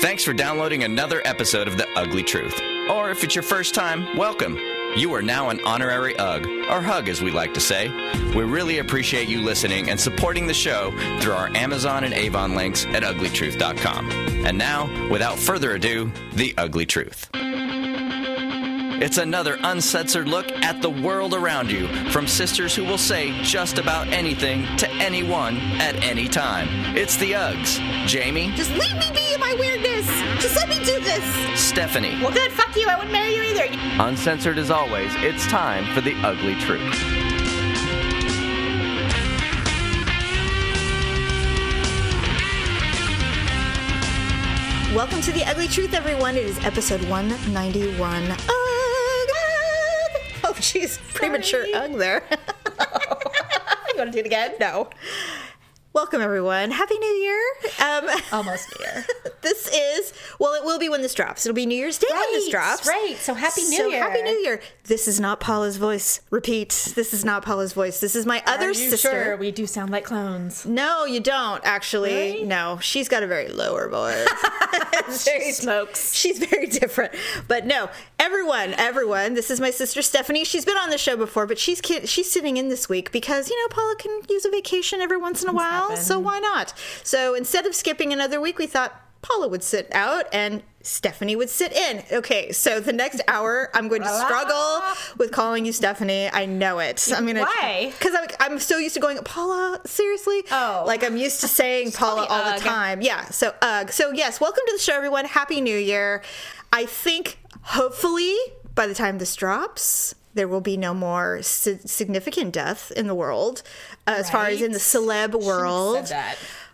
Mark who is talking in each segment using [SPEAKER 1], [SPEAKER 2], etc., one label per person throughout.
[SPEAKER 1] Thanks for downloading another episode of The Ugly Truth. Or if it's your first time, welcome. You are now an honorary UG, or HUG as we like to say. We really appreciate you listening and supporting the show through our Amazon and Avon links at uglytruth.com. And now, without further ado, The Ugly Truth. It's another uncensored look at the world around you from sisters who will say just about anything to anyone at any time. It's the Uggs. Jamie,
[SPEAKER 2] Just leave me be in my weirdness. Just let me do this.
[SPEAKER 1] Stephanie.
[SPEAKER 2] Well, good. Fuck you. I wouldn't marry you either.
[SPEAKER 1] Uncensored as always, it's time for the ugly truth.
[SPEAKER 2] Welcome to the Ugly Truth, everyone. It is episode 191. Ugh, ugh. Oh, jeez, premature ugh there. you want to do it again? No. Welcome, everyone. Happy New Year. Um,
[SPEAKER 3] Almost New Year.
[SPEAKER 2] this is well, it will be when this drops. It'll be New Year's Day when this drops.
[SPEAKER 3] right. So Happy New
[SPEAKER 2] So
[SPEAKER 3] Year.
[SPEAKER 2] Happy New Year. This is not Paula's voice. Repeat. This is not Paula's voice. This is my other
[SPEAKER 3] Are you
[SPEAKER 2] sister.
[SPEAKER 3] sure we do sound like clones?
[SPEAKER 2] No, you don't actually.
[SPEAKER 3] Really?
[SPEAKER 2] No, she's got a very lower voice.
[SPEAKER 3] She smokes.
[SPEAKER 2] She's very different. But no, everyone, everyone, this is my sister Stephanie. She's been on the show before, but she's she's sitting in this week because, you know, Paula can use a vacation every once in a while,
[SPEAKER 3] happen.
[SPEAKER 2] so why not? So instead of skipping another week, we thought Paula would sit out and Stephanie would sit in. Okay, so the next hour, I'm going to struggle with calling you Stephanie. I know it. I mean,
[SPEAKER 3] Why?
[SPEAKER 2] Because I'm, I'm so used to going, Paula, seriously?
[SPEAKER 3] Oh.
[SPEAKER 2] Like I'm used to saying Paula all the time. Yeah. So, ugh. So, yes, welcome to the show, everyone. Happy New Year. I think hopefully by the time this drops, there will be no more si- significant death in the world, uh, as far as in the celeb world.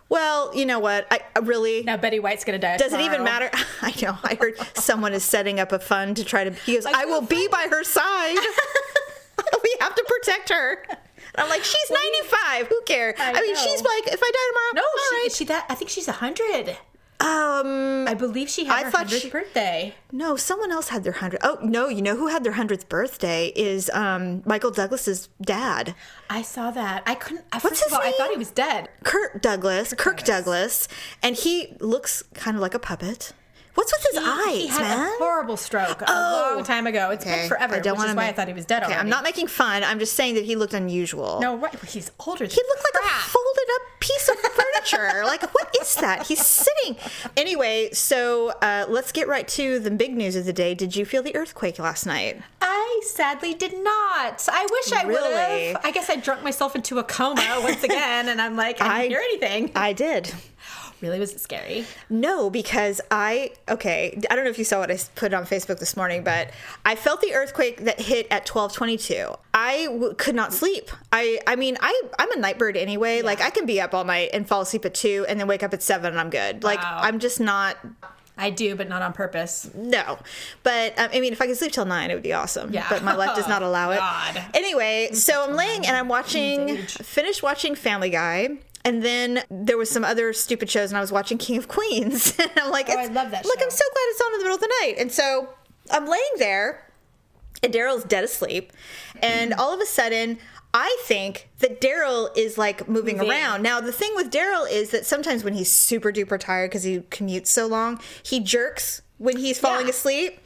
[SPEAKER 2] Well, you know what? I, I really.
[SPEAKER 3] Now Betty White's gonna die.
[SPEAKER 2] does it even matter? I know. I heard someone is setting up a fund to try to. He goes,
[SPEAKER 3] Like,
[SPEAKER 2] I will be by her side. we have to protect her. I'm like, she's 95. Who cares? I,
[SPEAKER 3] I
[SPEAKER 2] mean,
[SPEAKER 3] know.
[SPEAKER 2] she's like, if I die tomorrow,
[SPEAKER 3] No, she,
[SPEAKER 2] right.
[SPEAKER 3] she that? I think she's hundred.
[SPEAKER 2] Um,
[SPEAKER 3] I believe she had
[SPEAKER 2] I
[SPEAKER 3] her hundredth birthday.
[SPEAKER 2] no, someone else had their hundred. Oh no, you know who had their hundredth birthday is um Michael Douglas's dad,
[SPEAKER 3] I saw that. I couldn't. I,
[SPEAKER 2] What's
[SPEAKER 3] first
[SPEAKER 2] his
[SPEAKER 3] all, I thought he was dead.
[SPEAKER 2] Kurt Douglas. Kirk Douglas, and he looks kind of like a puppet. What's with his eyes,
[SPEAKER 3] he had
[SPEAKER 2] man?
[SPEAKER 3] a horrible stroke a
[SPEAKER 2] Oh.
[SPEAKER 3] long time ago. It's
[SPEAKER 2] Okay,
[SPEAKER 3] been forever,
[SPEAKER 2] I don't
[SPEAKER 3] which is why
[SPEAKER 2] make-
[SPEAKER 3] I thought he was dead
[SPEAKER 2] Okay,
[SPEAKER 3] already.
[SPEAKER 2] I'm not making fun. I'm just saying that he looked unusual.
[SPEAKER 3] No, right? He's older. Than
[SPEAKER 2] He looked like a folded up piece of furniture. like, what is that? He's sitting. Anyway, so uh, let's get right to the big news of the day. Did you feel the earthquake last night?
[SPEAKER 3] I sadly did not. I wish I would have. I guess I drunk myself into a coma once again, and I'm like, I didn't hear anything.
[SPEAKER 2] I did.
[SPEAKER 3] Really, was it scary?
[SPEAKER 2] No, because I okay. I don't know if you saw what I put on Facebook this morning, but I felt the earthquake that hit at twelve twenty two. I w- could not sleep. I I mean I I'm a night bird anyway. Like I can be up all night and fall asleep at two, and then wake up at seven, and I'm good. Like I'm just not.
[SPEAKER 3] I do, but not on purpose.
[SPEAKER 2] No, but um, I mean, if I could sleep till nine, it would be awesome.
[SPEAKER 3] Yeah.
[SPEAKER 2] But my life does not allow it.
[SPEAKER 3] God.
[SPEAKER 2] Anyway, so I'm laying and I'm watching, finished watching Family Guy. And then there was some other stupid shows, and I was watching King of Queens. and I'm like,
[SPEAKER 3] Oh, I love that
[SPEAKER 2] Look,
[SPEAKER 3] show.
[SPEAKER 2] I'm so glad it's on in the middle of the night. And so I'm laying there, and Daryl's dead asleep. And all of a sudden, I think that Daryl is like moving,
[SPEAKER 3] Moving.
[SPEAKER 2] around. Now, the thing with Daryl is that sometimes when he's super duper tired because he commutes so long, he jerks when he's falling
[SPEAKER 3] Yeah.
[SPEAKER 2] asleep.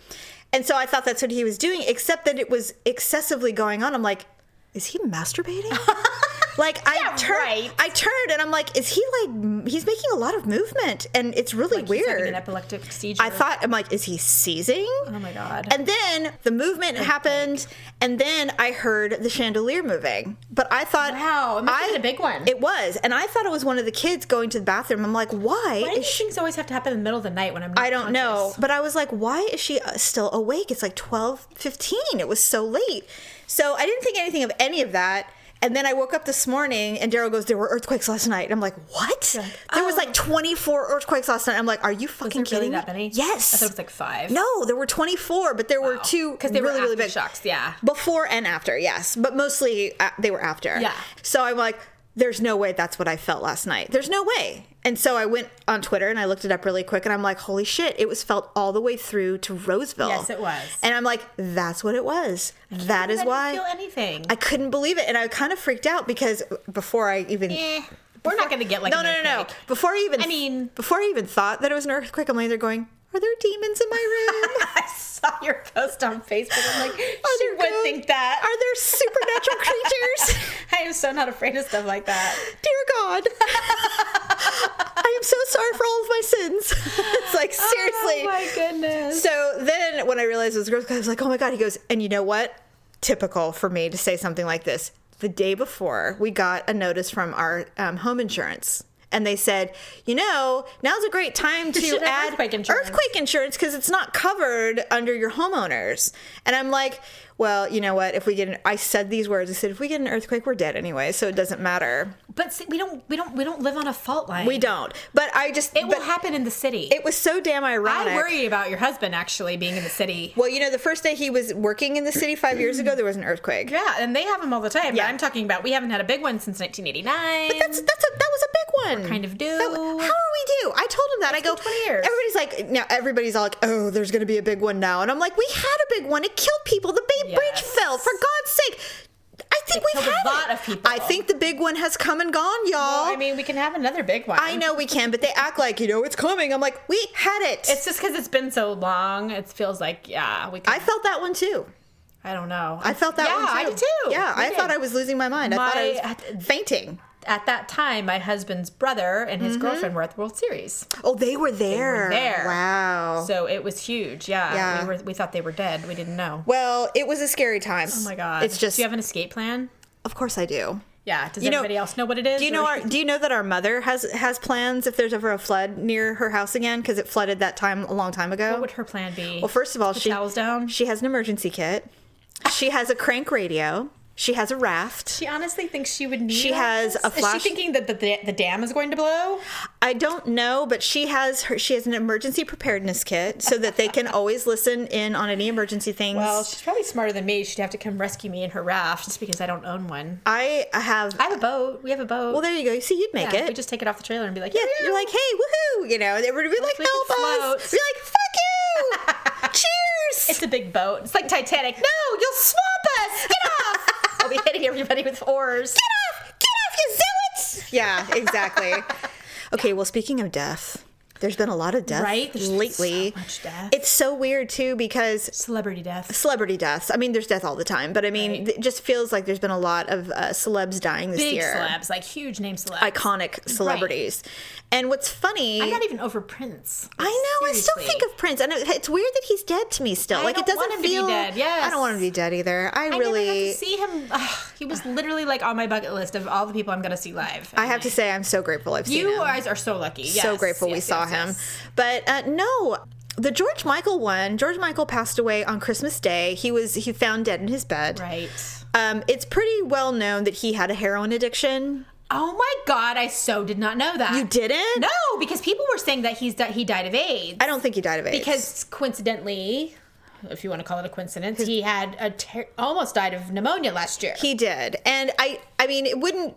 [SPEAKER 2] And so I thought that's what he was doing, except that it was excessively going on. I'm like, is he masturbating? like I
[SPEAKER 3] Yeah,
[SPEAKER 2] turned,
[SPEAKER 3] right.
[SPEAKER 2] I turned, and I'm like, is he like? He's making a lot of movement, and it's really
[SPEAKER 3] Like
[SPEAKER 2] weird.
[SPEAKER 3] an epileptic seizure.
[SPEAKER 2] I thought, I'm like, is he seizing?
[SPEAKER 3] Oh my god.
[SPEAKER 2] And then the movement happened, and then I heard the chandelier moving. But I thought,
[SPEAKER 3] Wow, it must have
[SPEAKER 2] I-
[SPEAKER 3] been a big one.
[SPEAKER 2] It was, and I thought it was one of the kids going to the bathroom. I'm like, why?
[SPEAKER 3] Why do
[SPEAKER 2] is
[SPEAKER 3] these
[SPEAKER 2] she?
[SPEAKER 3] things always have to happen in the middle of the night when I'm?
[SPEAKER 2] I don't know, but I was like, why is she uh, still awake? It's like 12, 15. It was so late. So I didn't think anything of any of that. And then I woke up this morning and Daryl goes, There were earthquakes last night. And I'm like, What?
[SPEAKER 3] like,
[SPEAKER 2] there was
[SPEAKER 3] oh.
[SPEAKER 2] like 24 earthquakes last night. I'm like, Are you
[SPEAKER 3] Was
[SPEAKER 2] fucking
[SPEAKER 3] there really
[SPEAKER 2] kidding
[SPEAKER 3] that
[SPEAKER 2] me?
[SPEAKER 3] many?
[SPEAKER 2] Yes.
[SPEAKER 3] I thought it was like five.
[SPEAKER 2] No, there were 24, but there were two
[SPEAKER 3] because they were
[SPEAKER 2] really, really big
[SPEAKER 3] shocks. yeah.
[SPEAKER 2] Before and after, yes, but mostly uh, they were after.
[SPEAKER 3] Yeah.
[SPEAKER 2] So I'm like, there's no way that's what I felt last night. There's no way. And so I went on Twitter and I looked it up really quick and I'm like, holy shit, it was felt all the way through to Roseville.
[SPEAKER 3] Yes, it was.
[SPEAKER 2] And I'm like, that's what it was. That is
[SPEAKER 3] I didn't
[SPEAKER 2] why
[SPEAKER 3] feel anything.
[SPEAKER 2] I couldn't believe it. And I kind of freaked out because before I even
[SPEAKER 3] Eh. We're not going to get like
[SPEAKER 2] no, no, no, no. Before I even,
[SPEAKER 3] I mean-
[SPEAKER 2] before I even thought that it was an earthquake, I'm laying there going, "Are there demons in my room?
[SPEAKER 3] I saw your post on Facebook. I'm like,
[SPEAKER 2] Are
[SPEAKER 3] she would think that.
[SPEAKER 2] Are there supernatural creatures?
[SPEAKER 3] I am so not afraid of stuff like that.
[SPEAKER 2] Dear God, I am so sorry for all of my sins. it's like seriously.
[SPEAKER 3] Oh my goodness.
[SPEAKER 2] So then when I realized it was a girl, I was like, oh my God. He goes, and you know what? Typical for me to say something like this. The day before, we got a notice from our um, home insurance. And they said, you know, now's a great time to add
[SPEAKER 3] earthquake insurance
[SPEAKER 2] because it's not covered under your homeowners. And I'm like, well, you know what? If we get an, I said these words. I said, if we get an earthquake, we're dead anyway, so it doesn't matter.
[SPEAKER 3] But see, we don't, we don't, we don't live on a fault line.
[SPEAKER 2] We don't. But I just,
[SPEAKER 3] It will happen in the city.
[SPEAKER 2] it was so damn ironic.
[SPEAKER 3] I worry about your husband actually being in the city.
[SPEAKER 2] Well, you know, the first day he was working in the city five years ago, there was an earthquake.
[SPEAKER 3] Yeah, and they have them all the time.
[SPEAKER 2] Yeah.
[SPEAKER 3] I'm talking about we haven't had a big one since 1989.
[SPEAKER 2] But That's that's a that was a big one.
[SPEAKER 3] We're kind of due.
[SPEAKER 2] That- how are we due? I told him that. I go.
[SPEAKER 3] 20 years.
[SPEAKER 2] Everybody's like, now everybody's all like, oh, there's going to be a big one now, and I'm like, we had a big one. It killed people. The Bay Bridge
[SPEAKER 3] Yes.
[SPEAKER 2] fell. For God's sake. I think
[SPEAKER 3] It
[SPEAKER 2] we've
[SPEAKER 3] killed a
[SPEAKER 2] had
[SPEAKER 3] lot
[SPEAKER 2] it.
[SPEAKER 3] of people.
[SPEAKER 2] I think the big one has come and gone, y'all.
[SPEAKER 3] Well, I mean, we can have another big one.
[SPEAKER 2] I know we can, but they act like you know it's coming. I'm like, we had it.
[SPEAKER 3] It's just because it's been so long. It feels like yeah, we. Could,
[SPEAKER 2] I felt that one too.
[SPEAKER 3] I don't know.
[SPEAKER 2] I felt that
[SPEAKER 3] yeah,
[SPEAKER 2] one too.
[SPEAKER 3] I did too.
[SPEAKER 2] Yeah,
[SPEAKER 3] We
[SPEAKER 2] I
[SPEAKER 3] did.
[SPEAKER 2] thought I was losing my mind. I thought I was fainting.
[SPEAKER 3] At that time, my husband's brother and his mm-hmm. girlfriend were at the World Series,
[SPEAKER 2] Oh, they were there.
[SPEAKER 3] there.
[SPEAKER 2] Wow.
[SPEAKER 3] so it was huge. Yeah,
[SPEAKER 2] Yeah.
[SPEAKER 3] we were. We thought they were dead. We didn't know.
[SPEAKER 2] well, it was a scary time.
[SPEAKER 3] Oh my god!
[SPEAKER 2] It's just,
[SPEAKER 3] Do you have an escape plan?
[SPEAKER 2] of course I do.
[SPEAKER 3] Yeah. Does
[SPEAKER 2] You know-
[SPEAKER 3] else know what it is?
[SPEAKER 2] Do you know our? Do you know that our mother has has plans if there's ever a flood near her house again because it flooded that time a long time ago?
[SPEAKER 3] what would her plan be?
[SPEAKER 2] well, first of all,
[SPEAKER 3] the
[SPEAKER 2] she
[SPEAKER 3] towels down.
[SPEAKER 2] she has an emergency kit. She has a crank radio. She has a raft.
[SPEAKER 3] She honestly thinks she would need.
[SPEAKER 2] She has
[SPEAKER 3] this?
[SPEAKER 2] a
[SPEAKER 3] Is she thinking that the, the dam is going to blow?
[SPEAKER 2] I don't know, but she has her. She has an emergency preparedness kit so that they can always listen in on any emergency things.
[SPEAKER 3] Well, she's probably smarter than me. She'd have to come rescue me in her raft just because I don't own one.
[SPEAKER 2] I have.
[SPEAKER 3] I have a boat. We have a boat.
[SPEAKER 2] well, there you go. You see, you'd make
[SPEAKER 3] yeah,
[SPEAKER 2] it.
[SPEAKER 3] we just take it off the trailer and be like,
[SPEAKER 2] Yeah,
[SPEAKER 3] yeah,
[SPEAKER 2] you're like, hey, woohoo! You know, everybody would be like, help us! Be like, fuck you! Cheers!
[SPEAKER 3] It's a big boat. It's like Titanic. No, you'll swamp us. Get off. Be hitting everybody with oars.
[SPEAKER 2] Get off! Get off, you zealots! Yeah, exactly. okay, well, speaking of death, there's been a lot of death
[SPEAKER 3] Right? There's
[SPEAKER 2] lately.
[SPEAKER 3] so much death.
[SPEAKER 2] It's so weird too because
[SPEAKER 3] Celebrity death.
[SPEAKER 2] celebrity deaths. I mean, there's death all the time, but I mean,
[SPEAKER 3] Right.
[SPEAKER 2] it just feels like there's been a lot of uh, celebs dying this
[SPEAKER 3] Big
[SPEAKER 2] year.
[SPEAKER 3] celebs, like huge name celebs.
[SPEAKER 2] Iconic celebrities. And what's funny,
[SPEAKER 3] I'm not even over Prince.
[SPEAKER 2] I know. I still think of Prince, and it's weird that he's dead to me still.
[SPEAKER 3] I
[SPEAKER 2] like
[SPEAKER 3] don't
[SPEAKER 2] it doesn't
[SPEAKER 3] want him to be
[SPEAKER 2] feel.
[SPEAKER 3] dead, yes.
[SPEAKER 2] I don't want him to be dead either. I,
[SPEAKER 3] I
[SPEAKER 2] really.
[SPEAKER 3] never got to see him. Ugh, he was literally like on my bucket list of all the people I'm going to see live.
[SPEAKER 2] I have to say, I'm so grateful I've seen
[SPEAKER 3] you guys are so lucky.
[SPEAKER 2] so
[SPEAKER 3] Yes,
[SPEAKER 2] grateful we
[SPEAKER 3] yes,
[SPEAKER 2] saw
[SPEAKER 3] yes,
[SPEAKER 2] him.
[SPEAKER 3] yes.
[SPEAKER 2] But uh, no, the George Michael one. George Michael passed away on Christmas Day. He was he found dead in his bed.
[SPEAKER 3] Right.
[SPEAKER 2] Um, it's pretty well known that he had a heroin addiction.
[SPEAKER 3] Oh my god, I so did not know that.
[SPEAKER 2] You didn't?
[SPEAKER 3] No, because people were saying that he's di- he died of AIDS.
[SPEAKER 2] I don't think he died of AIDS.
[SPEAKER 3] because coincidentally, if you want to call it a coincidence, he had a ter- almost died of pneumonia last year.
[SPEAKER 2] He did, and I I mean it wouldn't.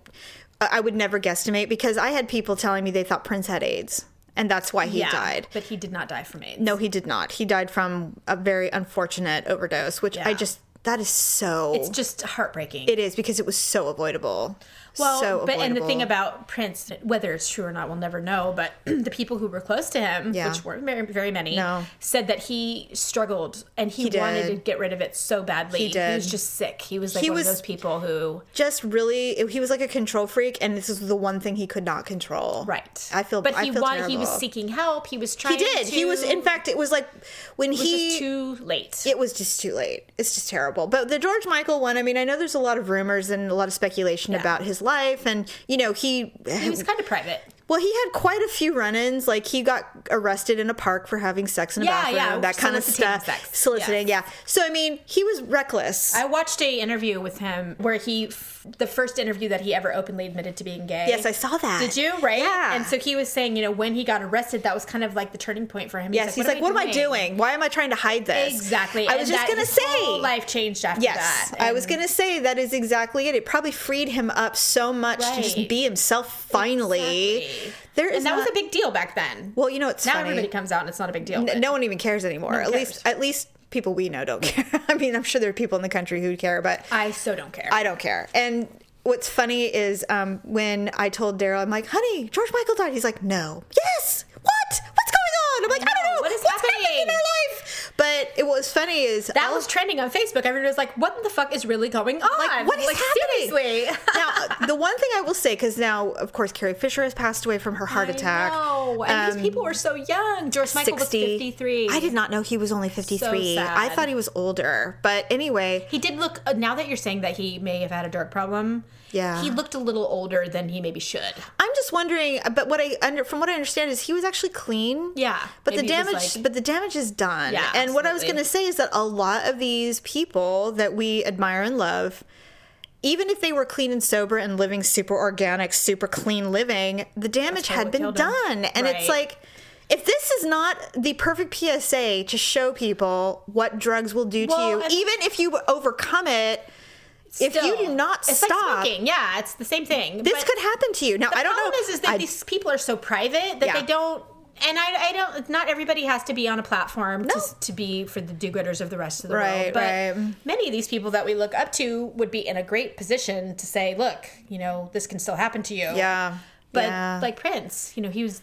[SPEAKER 2] I would never guesstimate because I had people telling me they thought Prince had AIDS, and that's why he
[SPEAKER 3] yeah,
[SPEAKER 2] died.
[SPEAKER 3] but he did not die from AIDS.
[SPEAKER 2] No, he did not. He died from a very unfortunate overdose, which I just that is so.
[SPEAKER 3] it's just heartbreaking.
[SPEAKER 2] it is because it was so avoidable.
[SPEAKER 3] Well,
[SPEAKER 2] so
[SPEAKER 3] but and the thing about Prince, whether it's true or not, we'll never know. But the people who were close to him,
[SPEAKER 2] Yeah.
[SPEAKER 3] which weren't very, very many,
[SPEAKER 2] No.
[SPEAKER 3] said that he struggled and he,
[SPEAKER 2] He
[SPEAKER 3] wanted to get rid of it so badly.
[SPEAKER 2] He did.
[SPEAKER 3] was just sick. He was like
[SPEAKER 2] He
[SPEAKER 3] one
[SPEAKER 2] was-
[SPEAKER 3] of those people who,
[SPEAKER 2] just really he was like a control freak, and this is the one thing he could not control.
[SPEAKER 3] right?
[SPEAKER 2] I feel, bad.
[SPEAKER 3] but
[SPEAKER 2] I
[SPEAKER 3] he
[SPEAKER 2] feel
[SPEAKER 3] wanted. He was seeking help. He was trying. To.
[SPEAKER 2] He did.
[SPEAKER 3] To,
[SPEAKER 2] He was. In fact, it was like when
[SPEAKER 3] it was
[SPEAKER 2] he.
[SPEAKER 3] too late.
[SPEAKER 2] it was just too late. It's just terrible. But the George Michael one, I mean, I know there's a lot of rumors and a lot of speculation about his life, and you know, he
[SPEAKER 3] he was kind of private.
[SPEAKER 2] well, he had quite a few run-ins. Like he got arrested in a park for having sex in a
[SPEAKER 3] Yeah,
[SPEAKER 2] bathroom,
[SPEAKER 3] yeah,
[SPEAKER 2] that kind of stuff.
[SPEAKER 3] sex.
[SPEAKER 2] Soliciting, yeah. So I mean, he was reckless.
[SPEAKER 3] I watched a interview with him where he, the first interview that he ever openly admitted to being gay.
[SPEAKER 2] yes, I saw that.
[SPEAKER 3] Did you? Right?
[SPEAKER 2] Yeah.
[SPEAKER 3] And so he was saying, you know, when he got arrested, that was kind of like the turning point for him.
[SPEAKER 2] yes, he's like, "What am I doing? Why am I trying to hide this?"
[SPEAKER 3] Exactly.
[SPEAKER 2] I was
[SPEAKER 3] And
[SPEAKER 2] just
[SPEAKER 3] that
[SPEAKER 2] gonna
[SPEAKER 3] his
[SPEAKER 2] say,
[SPEAKER 3] whole life changed after
[SPEAKER 2] Yes,
[SPEAKER 3] that.
[SPEAKER 2] I was gonna say that is exactly it. It probably freed him up so much to just be himself. Finally,
[SPEAKER 3] Exactly.
[SPEAKER 2] there is
[SPEAKER 3] and that
[SPEAKER 2] not,
[SPEAKER 3] was a big deal back then.
[SPEAKER 2] Well, you know, it's
[SPEAKER 3] now
[SPEAKER 2] funny.
[SPEAKER 3] everybody comes out and it's not a big deal. but-
[SPEAKER 2] no one even cares anymore.
[SPEAKER 3] one
[SPEAKER 2] at
[SPEAKER 3] cares.
[SPEAKER 2] least, at least people we know don't care. I mean, I'm sure there are people in the country who care, but
[SPEAKER 3] I so don't care.
[SPEAKER 2] I don't care. And what's funny is um, when I told Daryl, I'm like, honey, George Michael died. He's like, no. Yes. What? What's going on? I'm like, I, don't
[SPEAKER 3] know. What is
[SPEAKER 2] What's
[SPEAKER 3] happening?
[SPEAKER 2] in our life? But it was funny is
[SPEAKER 3] That was trending on Facebook. Everyone was like, "What the fuck is really going on?
[SPEAKER 2] like what is happening?
[SPEAKER 3] Seriously.
[SPEAKER 2] now, the one thing I will say, because now, of course, Carrie Fisher has passed away from her heart attack.
[SPEAKER 3] No, and
[SPEAKER 2] Um,
[SPEAKER 3] these people were so young. George Michael
[SPEAKER 2] 60.
[SPEAKER 3] was 53.
[SPEAKER 2] I did not know he was only 53.
[SPEAKER 3] sad.
[SPEAKER 2] I thought he was older. But anyway,
[SPEAKER 3] He did look. Uh, now that you're saying that he may have had a drug problem,
[SPEAKER 2] Yeah.
[SPEAKER 3] he looked a little older than he maybe should.
[SPEAKER 2] I'm just wondering. But what I under from what I understand is he was actually clean.
[SPEAKER 3] Yeah,
[SPEAKER 2] But the
[SPEAKER 3] maybe it was
[SPEAKER 2] damage,
[SPEAKER 3] like-
[SPEAKER 2] but the damage is done.
[SPEAKER 3] Yeah,
[SPEAKER 2] and what I was going to say is that a lot of these people that we admire and love, even if they were clean and sober and living super organic, super clean living, the damage had been done. And it's like, if this is not the perfect PSA to show people what drugs will do to you, even if you overcome it, if you do not
[SPEAKER 3] it's
[SPEAKER 2] stop,
[SPEAKER 3] like smoking. Yeah, it's the same thing.
[SPEAKER 2] this
[SPEAKER 3] But
[SPEAKER 2] could happen to you. Now, I don't know.
[SPEAKER 3] The problem is, is that
[SPEAKER 2] I-
[SPEAKER 3] these people are so private that
[SPEAKER 2] Yeah.
[SPEAKER 3] they don't. And I, I don't. Not everybody has to be on a platform
[SPEAKER 2] No.
[SPEAKER 3] to, to be for the do-gooders of the rest of the
[SPEAKER 2] Right,
[SPEAKER 3] world. But
[SPEAKER 2] right.
[SPEAKER 3] many of these people that we look up to would be in a great position to say, "Look, you know, this can still happen to you."
[SPEAKER 2] yeah.
[SPEAKER 3] But
[SPEAKER 2] yeah.
[SPEAKER 3] like Prince, you know, he was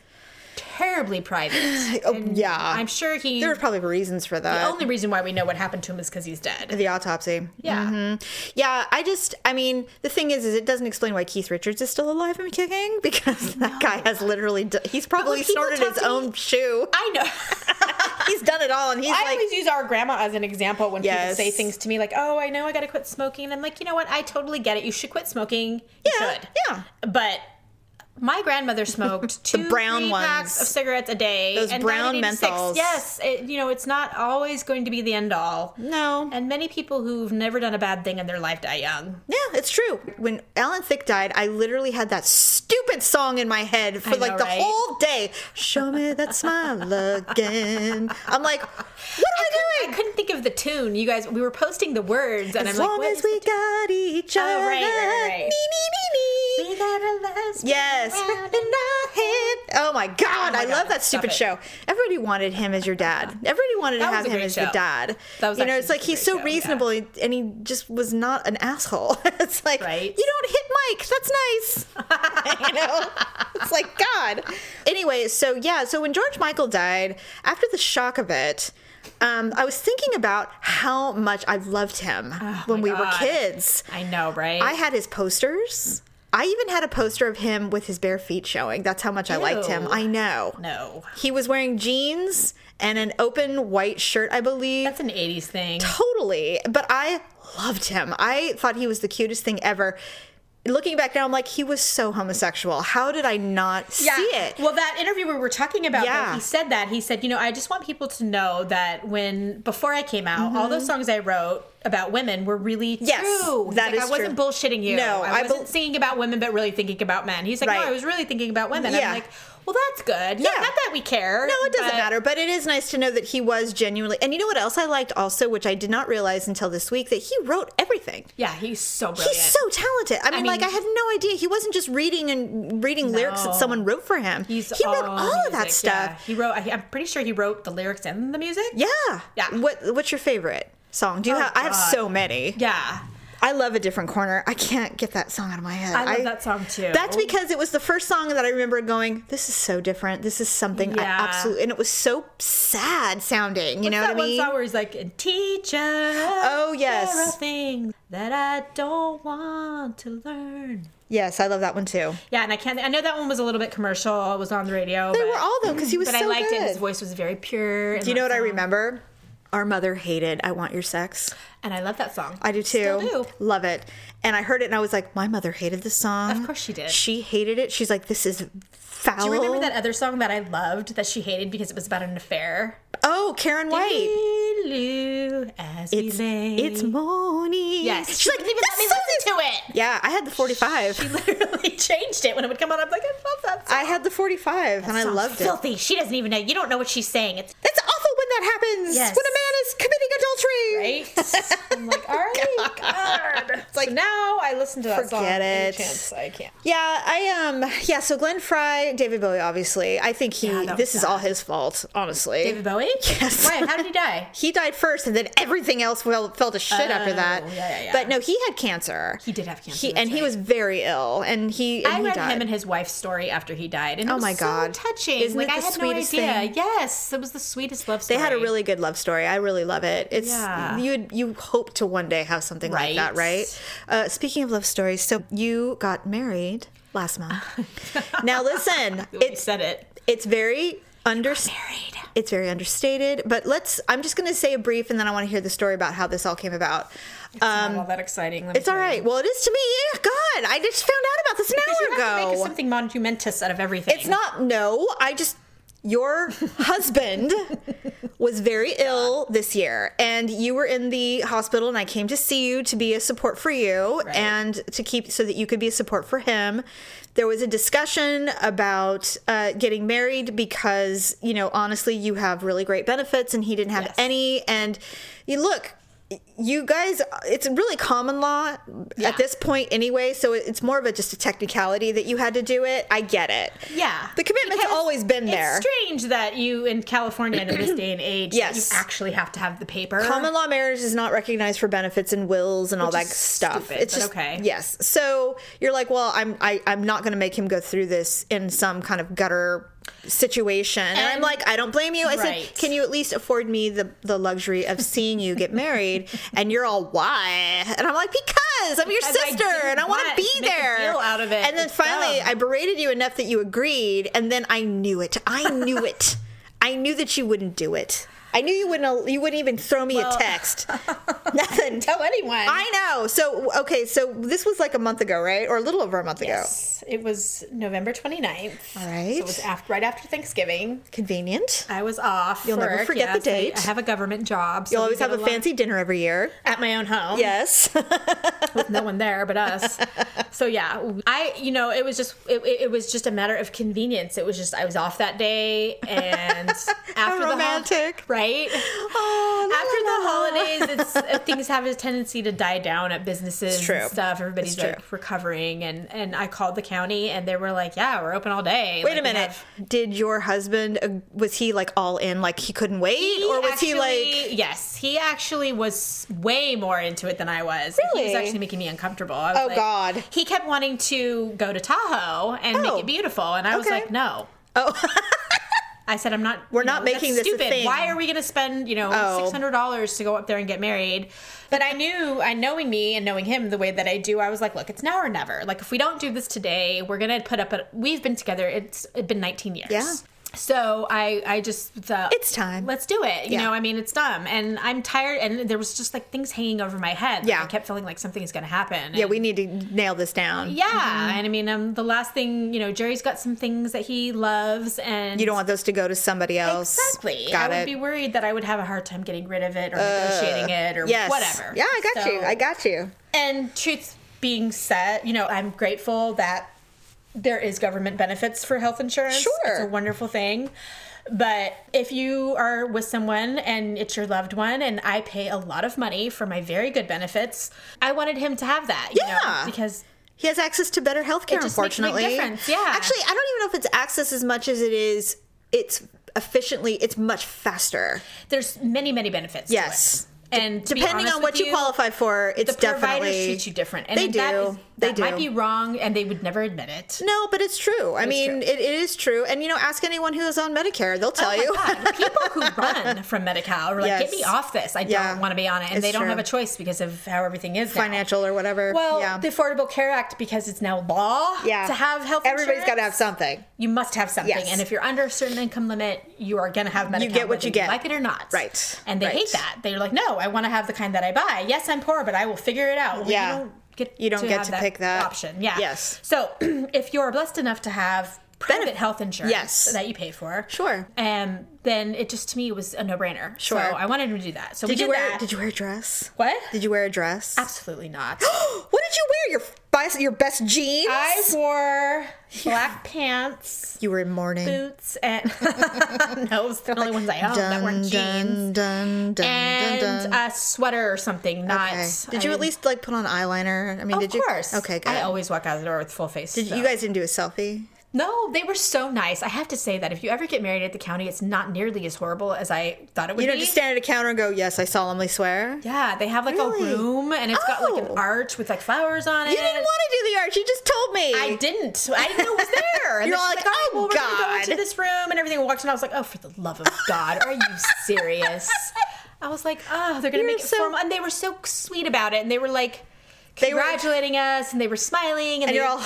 [SPEAKER 3] terribly private.
[SPEAKER 2] Oh, yeah.
[SPEAKER 3] I'm sure he.
[SPEAKER 2] There There's probably reasons for that.
[SPEAKER 3] the only reason why we know what happened to him is because he's dead.
[SPEAKER 2] the autopsy.
[SPEAKER 3] Yeah. Mm-hmm.
[SPEAKER 2] Yeah, I just, I mean, the thing is, is it doesn't explain why Keith Richards is still alive and kicking because that guy has literally, d- he's probably snorted his
[SPEAKER 3] to me-
[SPEAKER 2] own shoe.
[SPEAKER 3] I know.
[SPEAKER 2] he's done it all, and he's
[SPEAKER 3] I
[SPEAKER 2] like,
[SPEAKER 3] always use our grandma as an example when
[SPEAKER 2] Yes.
[SPEAKER 3] people say things to me like, "Oh, I know I got to quit smoking." And I'm like, "You know what? I totally get it. You should quit smoking. You
[SPEAKER 2] Yeah,
[SPEAKER 3] should."
[SPEAKER 2] yeah.
[SPEAKER 3] But my grandmother smoked two
[SPEAKER 2] brown
[SPEAKER 3] packs of cigarettes a day.
[SPEAKER 2] Those
[SPEAKER 3] and
[SPEAKER 2] brown
[SPEAKER 3] died at 86.
[SPEAKER 2] menthols.
[SPEAKER 3] Yes, it, you know it's not always going to be the end all.
[SPEAKER 2] no.
[SPEAKER 3] And many people who've never done a bad thing in their life die young.
[SPEAKER 2] Yeah, it's true. When Alan Thicke died, I literally had that stupid song in my head for
[SPEAKER 3] I
[SPEAKER 2] like the
[SPEAKER 3] right?
[SPEAKER 2] whole day. Show me that smile again. I'm like, what am I,
[SPEAKER 3] I
[SPEAKER 2] doing?
[SPEAKER 3] I couldn't think of the tune. You guys, we were posting the words, and
[SPEAKER 2] As
[SPEAKER 3] I'm like,
[SPEAKER 2] long as we got each other.
[SPEAKER 3] Oh, right, right, right.
[SPEAKER 2] Me, me, me, me.
[SPEAKER 3] Last
[SPEAKER 2] Yes. In our head. Oh my god, I
[SPEAKER 3] God,
[SPEAKER 2] love that stupid
[SPEAKER 3] it.
[SPEAKER 2] show. Everybody wanted him as your dad. Everybody wanted
[SPEAKER 3] That
[SPEAKER 2] to have him as your
[SPEAKER 3] show.
[SPEAKER 2] dad.
[SPEAKER 3] That was
[SPEAKER 2] you know, it's like he's so
[SPEAKER 3] show,
[SPEAKER 2] reasonable and he just was not an asshole. it's like
[SPEAKER 3] Right.
[SPEAKER 2] you don't hit Mike. That's nice. you know? It's like God. Anyway, so yeah, so when George Michael died, after the shock of it, um, I was thinking about how much I loved him when
[SPEAKER 3] my
[SPEAKER 2] we were kids.
[SPEAKER 3] I know, right?
[SPEAKER 2] I had his posters. I even had a poster of him with his bare feet showing. That's how much I liked him. I know.
[SPEAKER 3] no.
[SPEAKER 2] He was wearing jeans and an open white shirt, I believe.
[SPEAKER 3] That's an 80s thing.
[SPEAKER 2] totally. But I loved him. I thought he was the cutest thing ever. Looking back now, I'm like, he was so homosexual. How did I not see it?
[SPEAKER 3] Well, that interview we were talking about,
[SPEAKER 2] Yeah.
[SPEAKER 3] he said that. He said, you know, I just want people to know that when, before I came out, all those songs I wrote about women were really
[SPEAKER 2] Mm-hmm. Yes,
[SPEAKER 3] true.
[SPEAKER 2] That
[SPEAKER 3] like,
[SPEAKER 2] is
[SPEAKER 3] I wasn't
[SPEAKER 2] true.
[SPEAKER 3] bullshitting you.
[SPEAKER 2] No,
[SPEAKER 3] I
[SPEAKER 2] I
[SPEAKER 3] wasn't
[SPEAKER 2] bel-
[SPEAKER 3] singing about women, but really thinking about men. He's like,
[SPEAKER 2] Right.
[SPEAKER 3] no, I was really thinking about women.
[SPEAKER 2] Yeah.
[SPEAKER 3] I'm like, well, that's good. No,
[SPEAKER 2] Yeah.
[SPEAKER 3] not that we care.
[SPEAKER 2] No, it doesn't
[SPEAKER 3] but-
[SPEAKER 2] matter, but it is nice to know that he was genuinely. And you know what else I liked also, which I did not realize until this week, that he wrote everything.
[SPEAKER 3] Yeah, he's so brilliant.
[SPEAKER 2] He's so talented. I mean,
[SPEAKER 3] mean-
[SPEAKER 2] like I had no idea he wasn't just reading and reading lyrics that someone wrote for him.
[SPEAKER 3] He's
[SPEAKER 2] he wrote all of that stuff.
[SPEAKER 3] yeah. He wrote. I- I'm pretty sure he wrote the lyrics and the music.
[SPEAKER 2] Yeah.
[SPEAKER 3] Yeah.
[SPEAKER 2] What What's your favorite song? Do you
[SPEAKER 3] Oh,
[SPEAKER 2] have? I have so many.
[SPEAKER 3] Yeah.
[SPEAKER 2] I love a different corner. I can't get that song out of my head.
[SPEAKER 3] I love that song, too.
[SPEAKER 2] That's because it was the first song that I remember going. This is so different. This is something I
[SPEAKER 3] Yeah.
[SPEAKER 2] absolutely, and it was so sad sounding. You know
[SPEAKER 3] that
[SPEAKER 2] what I mean?
[SPEAKER 3] one song where he's like, teacher.
[SPEAKER 2] Oh, yes.
[SPEAKER 3] There are things that I don't want to learn.
[SPEAKER 2] yes, I love that one too.
[SPEAKER 3] Yeah, and I can't. I know that one was a little bit commercial. It was on the radio.
[SPEAKER 2] They
[SPEAKER 3] but,
[SPEAKER 2] were all though because he was so
[SPEAKER 3] But
[SPEAKER 2] so
[SPEAKER 3] I liked
[SPEAKER 2] good.
[SPEAKER 3] it. His voice was very pure.
[SPEAKER 2] Do you know what I remember? Our mother hated "I Want Your Sex."
[SPEAKER 3] And I love that song.
[SPEAKER 2] I do too.
[SPEAKER 3] Still do.
[SPEAKER 2] Love it. And I heard it and I was like, my mother hated this song.
[SPEAKER 3] Of course she did.
[SPEAKER 2] She hated it. She's like, this is foul.
[SPEAKER 3] Do you remember that other song that I loved that she hated because it was about an affair?
[SPEAKER 2] Oh, Karen White.
[SPEAKER 3] Lulu, as
[SPEAKER 2] It's it's morning.
[SPEAKER 3] Yes.
[SPEAKER 2] She's
[SPEAKER 3] She
[SPEAKER 2] like,
[SPEAKER 3] even let me listen
[SPEAKER 2] is-"
[SPEAKER 3] to it.
[SPEAKER 2] Yeah, I had the 45.
[SPEAKER 3] She literally changed it when it would come on. I'm like, I love that song.
[SPEAKER 2] I had the 45 and I loved it.
[SPEAKER 3] filthy. She doesn't even know. You don't know what she's saying. It's
[SPEAKER 2] It's awful when that happens.
[SPEAKER 3] Yes.
[SPEAKER 2] When a man is committing tree.
[SPEAKER 3] Right? I'm like, all right, God. It's
[SPEAKER 2] like,
[SPEAKER 3] so now I listen to that song.
[SPEAKER 2] forget it.
[SPEAKER 3] Chance I can't.
[SPEAKER 2] Yeah, I um yeah, so Glenn Frey, David Bowie obviously. I think he
[SPEAKER 3] Yeah,
[SPEAKER 2] this is all his fault, honestly.
[SPEAKER 3] David Bowie?
[SPEAKER 2] Yes.
[SPEAKER 3] Why? How did he die?
[SPEAKER 2] he died first and then everything else fell, fell to shit after that.
[SPEAKER 3] Oh, yeah, yeah, yeah.
[SPEAKER 2] But no, he had cancer.
[SPEAKER 3] He did have cancer,
[SPEAKER 2] He, and he was very ill and he and
[SPEAKER 3] I
[SPEAKER 2] he
[SPEAKER 3] read
[SPEAKER 2] died.
[SPEAKER 3] him and his wife's story after he died, and it
[SPEAKER 2] Oh
[SPEAKER 3] was
[SPEAKER 2] my
[SPEAKER 3] so
[SPEAKER 2] God.
[SPEAKER 3] touching.
[SPEAKER 2] Isn't
[SPEAKER 3] like
[SPEAKER 2] it
[SPEAKER 3] I
[SPEAKER 2] the
[SPEAKER 3] had
[SPEAKER 2] sweetest
[SPEAKER 3] no idea.
[SPEAKER 2] thing?
[SPEAKER 3] Yes, it was the sweetest love story.
[SPEAKER 2] they had a really good love story. I really love it. It's
[SPEAKER 3] Yeah.
[SPEAKER 2] you you hope to one day have something like that,
[SPEAKER 3] Right.
[SPEAKER 2] right? Uh, speaking of love stories, so you got married last month. now listen, it
[SPEAKER 3] said it.
[SPEAKER 2] it's very under
[SPEAKER 3] Married.
[SPEAKER 2] it's very understated but let's i'm just going to say a brief and then i want to hear the story about how this all came about
[SPEAKER 3] It's not all that exciting.
[SPEAKER 2] Um, it's all
[SPEAKER 3] right you.
[SPEAKER 2] well it is to me yeah god i just found out about this an
[SPEAKER 3] Because
[SPEAKER 2] hour
[SPEAKER 3] to make
[SPEAKER 2] ago
[SPEAKER 3] something monumentous out of everything.
[SPEAKER 2] it's not no i just your husband was very ill this year and you were in the hospital and i came to see you to be a support for you
[SPEAKER 3] Right.
[SPEAKER 2] and to keep so that you could be a support for him there was a discussion about uh, getting married because you know honestly you have really great benefits and he didn't have
[SPEAKER 3] Yes.
[SPEAKER 2] any and you look you guys it's really common law
[SPEAKER 3] Yeah.
[SPEAKER 2] at this point anyway so it's more of a just a technicality that you had to do it i get it
[SPEAKER 3] Yeah.
[SPEAKER 2] the commitment's
[SPEAKER 3] Because
[SPEAKER 2] always been there
[SPEAKER 3] It's strange that you in California in this day and age,
[SPEAKER 2] Yes.
[SPEAKER 3] you actually have to have the paper.
[SPEAKER 2] common law marriage is not recognized for benefits and wills and all
[SPEAKER 3] Which
[SPEAKER 2] that
[SPEAKER 3] is
[SPEAKER 2] stuff
[SPEAKER 3] stupid,
[SPEAKER 2] it's just
[SPEAKER 3] okay.
[SPEAKER 2] yes so you're like well i'm I, i'm not going to make him go through this in some kind of gutter situation. And, i'm like i don't blame you. I said can you at least afford me the the luxury of seeing you get married? And you're all why? And i'm like because i'm your
[SPEAKER 3] I
[SPEAKER 2] sister
[SPEAKER 3] didn't
[SPEAKER 2] and i want to be
[SPEAKER 3] to make a
[SPEAKER 2] there.
[SPEAKER 3] out of it.
[SPEAKER 2] and then
[SPEAKER 3] It's
[SPEAKER 2] finally
[SPEAKER 3] dumb.
[SPEAKER 2] i berated you enough that you agreed and then i knew it. I knew it. I knew that you wouldn't do it I knew you wouldn't. You wouldn't even throw me
[SPEAKER 3] Well-
[SPEAKER 2] a text. Nothing.
[SPEAKER 3] Tell anyone.
[SPEAKER 2] I know. So okay, so this was like a month ago, right? Or a little over a month ago.
[SPEAKER 3] Yes, it was November 29th.
[SPEAKER 2] All right.
[SPEAKER 3] So it was after, right after Thanksgiving.
[SPEAKER 2] Convenient.
[SPEAKER 3] I was off.
[SPEAKER 2] You'll never forget the
[SPEAKER 3] yes, I-
[SPEAKER 2] date.
[SPEAKER 3] I, have a government job. So
[SPEAKER 2] You
[SPEAKER 3] we
[SPEAKER 2] always have a
[SPEAKER 3] lot-
[SPEAKER 2] fancy dinner every year.
[SPEAKER 3] at my own home.
[SPEAKER 2] Yes.
[SPEAKER 3] with no one there but us. So yeah, I you know it was just it, it was just a matter of convenience. It was just I was off that day and after the hol-
[SPEAKER 2] romantic.
[SPEAKER 3] right?
[SPEAKER 2] Oh,
[SPEAKER 3] After the holidays, it's uh, things have a tendency to die down at businesses
[SPEAKER 2] true.
[SPEAKER 3] and stuff. Everybody's
[SPEAKER 2] It's true.
[SPEAKER 3] like recovering, and and I called the county, and they were like, "Yeah, we're open all day."
[SPEAKER 2] Wait
[SPEAKER 3] Like,
[SPEAKER 2] a minute.
[SPEAKER 3] have-
[SPEAKER 2] Did your husband uh, was he like all in, like he couldn't wait, or was he like?
[SPEAKER 3] yes he actually was way more into it than i was
[SPEAKER 2] Really, he
[SPEAKER 3] was actually making me uncomfortable I was
[SPEAKER 2] Oh,
[SPEAKER 3] like-
[SPEAKER 2] God.
[SPEAKER 3] he kept wanting to go to tahoe and
[SPEAKER 2] Oh.
[SPEAKER 3] make it beautiful and i was like no
[SPEAKER 2] Oh,
[SPEAKER 3] I said, I'm not.
[SPEAKER 2] We're not
[SPEAKER 3] know,
[SPEAKER 2] making this a
[SPEAKER 3] stupid.
[SPEAKER 2] thing.
[SPEAKER 3] Why are we going to spend, you know,
[SPEAKER 2] Oh.
[SPEAKER 3] six hundred dollars to go up there and get married? But I knew, I knowing me and knowing him the way that I do, I was like, look, it's now or never. Like, if we don't do this today, we're going to put up. A, we've been together. It's, it's been 19 years.
[SPEAKER 2] Yeah.
[SPEAKER 3] So I, I just thought
[SPEAKER 2] It's time.
[SPEAKER 3] Let's do it. You
[SPEAKER 2] Yeah.
[SPEAKER 3] know, I mean, it's dumb, and I'm tired. And there was just like things hanging over my head.
[SPEAKER 2] Yeah.
[SPEAKER 3] I kept feeling like something is going to happen.
[SPEAKER 2] yeah,
[SPEAKER 3] And-
[SPEAKER 2] we need to nail this down.
[SPEAKER 3] yeah, and I mean, um, the last thing you know, Jerry's got some things that he loves, and
[SPEAKER 2] You don't want those to go to somebody else.
[SPEAKER 3] Exactly.
[SPEAKER 2] Got
[SPEAKER 3] I
[SPEAKER 2] it.
[SPEAKER 3] would be worried that I would have a hard time getting rid of it or negotiating it or
[SPEAKER 2] yes.
[SPEAKER 3] whatever.
[SPEAKER 2] Yeah, I got
[SPEAKER 3] So-
[SPEAKER 2] you. I got you.
[SPEAKER 3] And truth being said, you know, I'm grateful that there is government benefits for health insurance.
[SPEAKER 2] Sure.
[SPEAKER 3] It's a wonderful thing. But if you are with someone and it's your loved one, and I pay a lot of money for my very good benefits, I wanted him to have that. You
[SPEAKER 2] Yeah.
[SPEAKER 3] Know, because
[SPEAKER 2] He has access to better health care,
[SPEAKER 3] It just makes a big
[SPEAKER 2] unfortunately.
[SPEAKER 3] difference, yeah.
[SPEAKER 2] Actually, I don't even know if it's access as much as it is it's efficiently it's much faster.
[SPEAKER 3] there's many, many benefits. to
[SPEAKER 2] Yes.
[SPEAKER 3] And
[SPEAKER 2] Depending on what you, qualify for, it's
[SPEAKER 3] the providers
[SPEAKER 2] definitely
[SPEAKER 3] treat you different. And
[SPEAKER 2] they do. They
[SPEAKER 3] that
[SPEAKER 2] do.
[SPEAKER 3] might be wrong, and they would never admit it.
[SPEAKER 2] no, but it's true. I
[SPEAKER 3] it's
[SPEAKER 2] mean,
[SPEAKER 3] true.
[SPEAKER 2] It, it is true. And you know, ask anyone who is on Medicare; they'll tell
[SPEAKER 3] Oh my
[SPEAKER 2] you.
[SPEAKER 3] God. People who run from Medi-Cal are like,
[SPEAKER 2] Yes.
[SPEAKER 3] get me off this. I
[SPEAKER 2] Yeah.
[SPEAKER 3] don't want to be on it. And
[SPEAKER 2] It's
[SPEAKER 3] they don't
[SPEAKER 2] true.
[SPEAKER 3] have a choice because of how everything is now.
[SPEAKER 2] Financial or whatever.
[SPEAKER 3] Well,
[SPEAKER 2] yeah,
[SPEAKER 3] the Affordable Care Act, because it's now law
[SPEAKER 2] yeah.
[SPEAKER 3] to have health insurance.
[SPEAKER 2] Everybody's got to have something.
[SPEAKER 3] You must have something.
[SPEAKER 2] Yes.
[SPEAKER 3] And if you're under a certain income limit, you are going to have Medi-Cal.
[SPEAKER 2] get what you get.
[SPEAKER 3] like it or not.
[SPEAKER 2] Right.
[SPEAKER 3] And they
[SPEAKER 2] Right.
[SPEAKER 3] hate that. They're like, no, I want to have the kind that I buy. Yes, I'm poor, but I will figure it out. Well,
[SPEAKER 2] Yeah.
[SPEAKER 3] You don't get
[SPEAKER 2] You don't
[SPEAKER 3] to
[SPEAKER 2] get to pick that.
[SPEAKER 3] option. Yeah.
[SPEAKER 2] Yes.
[SPEAKER 3] So if you're blessed enough to have private
[SPEAKER 2] Benef-
[SPEAKER 3] health insurance
[SPEAKER 2] Yes.
[SPEAKER 3] that you pay for.
[SPEAKER 2] Sure.
[SPEAKER 3] Um, then it just to me was a no brainer.
[SPEAKER 2] Sure.
[SPEAKER 3] So I wanted him to do that. So
[SPEAKER 2] Did
[SPEAKER 3] we
[SPEAKER 2] you
[SPEAKER 3] did
[SPEAKER 2] wear?
[SPEAKER 3] that.
[SPEAKER 2] Did you wear a dress?
[SPEAKER 3] what?
[SPEAKER 2] Did you wear a dress?
[SPEAKER 3] Absolutely not.
[SPEAKER 2] what did you wear? Your best, your best jeans.
[SPEAKER 3] I wore black pants,
[SPEAKER 2] you were in mourning.
[SPEAKER 3] boots, and no, it was the only ones I owned that weren't jeans.
[SPEAKER 2] dun, dun,
[SPEAKER 3] and
[SPEAKER 2] dun, dun.
[SPEAKER 3] a sweater or something. Not.
[SPEAKER 2] Okay. Did you
[SPEAKER 3] I
[SPEAKER 2] at least like put on eyeliner? I mean,
[SPEAKER 3] Of
[SPEAKER 2] did you?
[SPEAKER 3] Of course.
[SPEAKER 2] Okay, good.
[SPEAKER 3] I always walk out the door with full face.
[SPEAKER 2] Did
[SPEAKER 3] so.
[SPEAKER 2] you guys didn't do a selfie?
[SPEAKER 3] No, they were so nice. I have to say that if you ever get married at the county, it's not nearly as horrible as I thought it would be.
[SPEAKER 2] You don't
[SPEAKER 3] be.
[SPEAKER 2] just stand at a counter and go, "Yes, I solemnly swear."
[SPEAKER 3] yeah, they have like
[SPEAKER 2] Really?
[SPEAKER 3] a room and it's got like an
[SPEAKER 2] Oh.
[SPEAKER 3] arch with like flowers on it.
[SPEAKER 2] You didn't want to do the arch. You just told me.
[SPEAKER 3] I didn't. I didn't know it was there. And
[SPEAKER 2] You're
[SPEAKER 3] she's
[SPEAKER 2] like,
[SPEAKER 3] like, oh,
[SPEAKER 2] "Oh,
[SPEAKER 3] well, we're gonna go
[SPEAKER 2] God."
[SPEAKER 3] into this room and everything. I walked in. I was like, oh, for the love of God, are you serious? I was like, oh, they're gonna
[SPEAKER 2] You're
[SPEAKER 3] make it
[SPEAKER 2] so-
[SPEAKER 3] formal, and they were so sweet about it, and they were like.
[SPEAKER 2] They were-
[SPEAKER 3] Congratulating us, and they were smiling, and,
[SPEAKER 2] And
[SPEAKER 3] they,
[SPEAKER 2] you're all-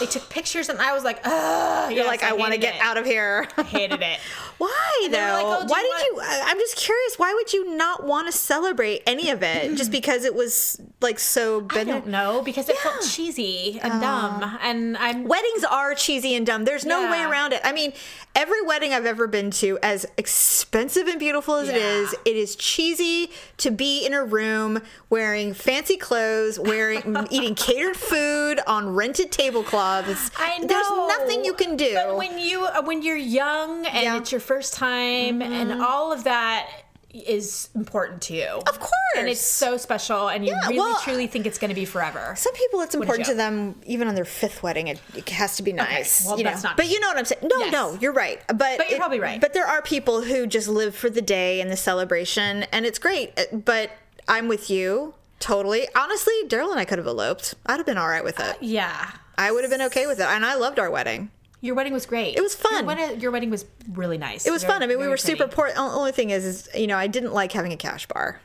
[SPEAKER 3] they took pictures, and I was like, "Oh,
[SPEAKER 2] You're like, I, want to get out of here.
[SPEAKER 3] I hated it.
[SPEAKER 2] Why though?
[SPEAKER 3] like, "Oh,
[SPEAKER 2] why
[SPEAKER 3] you
[SPEAKER 2] did you? I- I'm just curious. Why would you not want to celebrate any of it just because it was like so?
[SPEAKER 3] I
[SPEAKER 2] Ben-
[SPEAKER 3] don't know because it felt cheesy and dumb, and I'm
[SPEAKER 2] Weddings are cheesy and dumb. There's no way around it. I mean, every wedding I've ever been to, as expensive and beautiful as it
[SPEAKER 3] Yeah.
[SPEAKER 2] is, it is cheesy to be in a room wearing fancy clothes, wearing eating catered food on rented tablecloths.
[SPEAKER 3] I know.
[SPEAKER 2] There's nothing you can do.
[SPEAKER 3] But when you uh, when you're young and
[SPEAKER 2] Yeah.
[SPEAKER 3] It's your first time and all of that is important to you. Of
[SPEAKER 2] course.
[SPEAKER 3] And it's so special and you
[SPEAKER 2] Yeah,
[SPEAKER 3] really
[SPEAKER 2] well,
[SPEAKER 3] truly think it's going to be forever.
[SPEAKER 2] Some people, it's important to them, even on their fifth wedding. It, it has to be nice.
[SPEAKER 3] well,
[SPEAKER 2] you know?
[SPEAKER 3] that's not-
[SPEAKER 2] But you know what I'm saying? No,
[SPEAKER 3] Yes.
[SPEAKER 2] no, you're right. But
[SPEAKER 3] But you're
[SPEAKER 2] it-
[SPEAKER 3] probably right.
[SPEAKER 2] But there are people who just live for the day and the celebration, and it's great. Uh, But I'm with you totally. Honestly, Daryl and I could have eloped. I'd have been all right with it.
[SPEAKER 3] Yeah.
[SPEAKER 2] I would have been okay with it, and I loved our wedding.
[SPEAKER 3] Your wedding was great.
[SPEAKER 2] It was fun.
[SPEAKER 3] Your wedding, your wedding was really nice.
[SPEAKER 2] It was fun. I mean, we were super poor. The only thing is, is you know, I didn't like having a cash bar.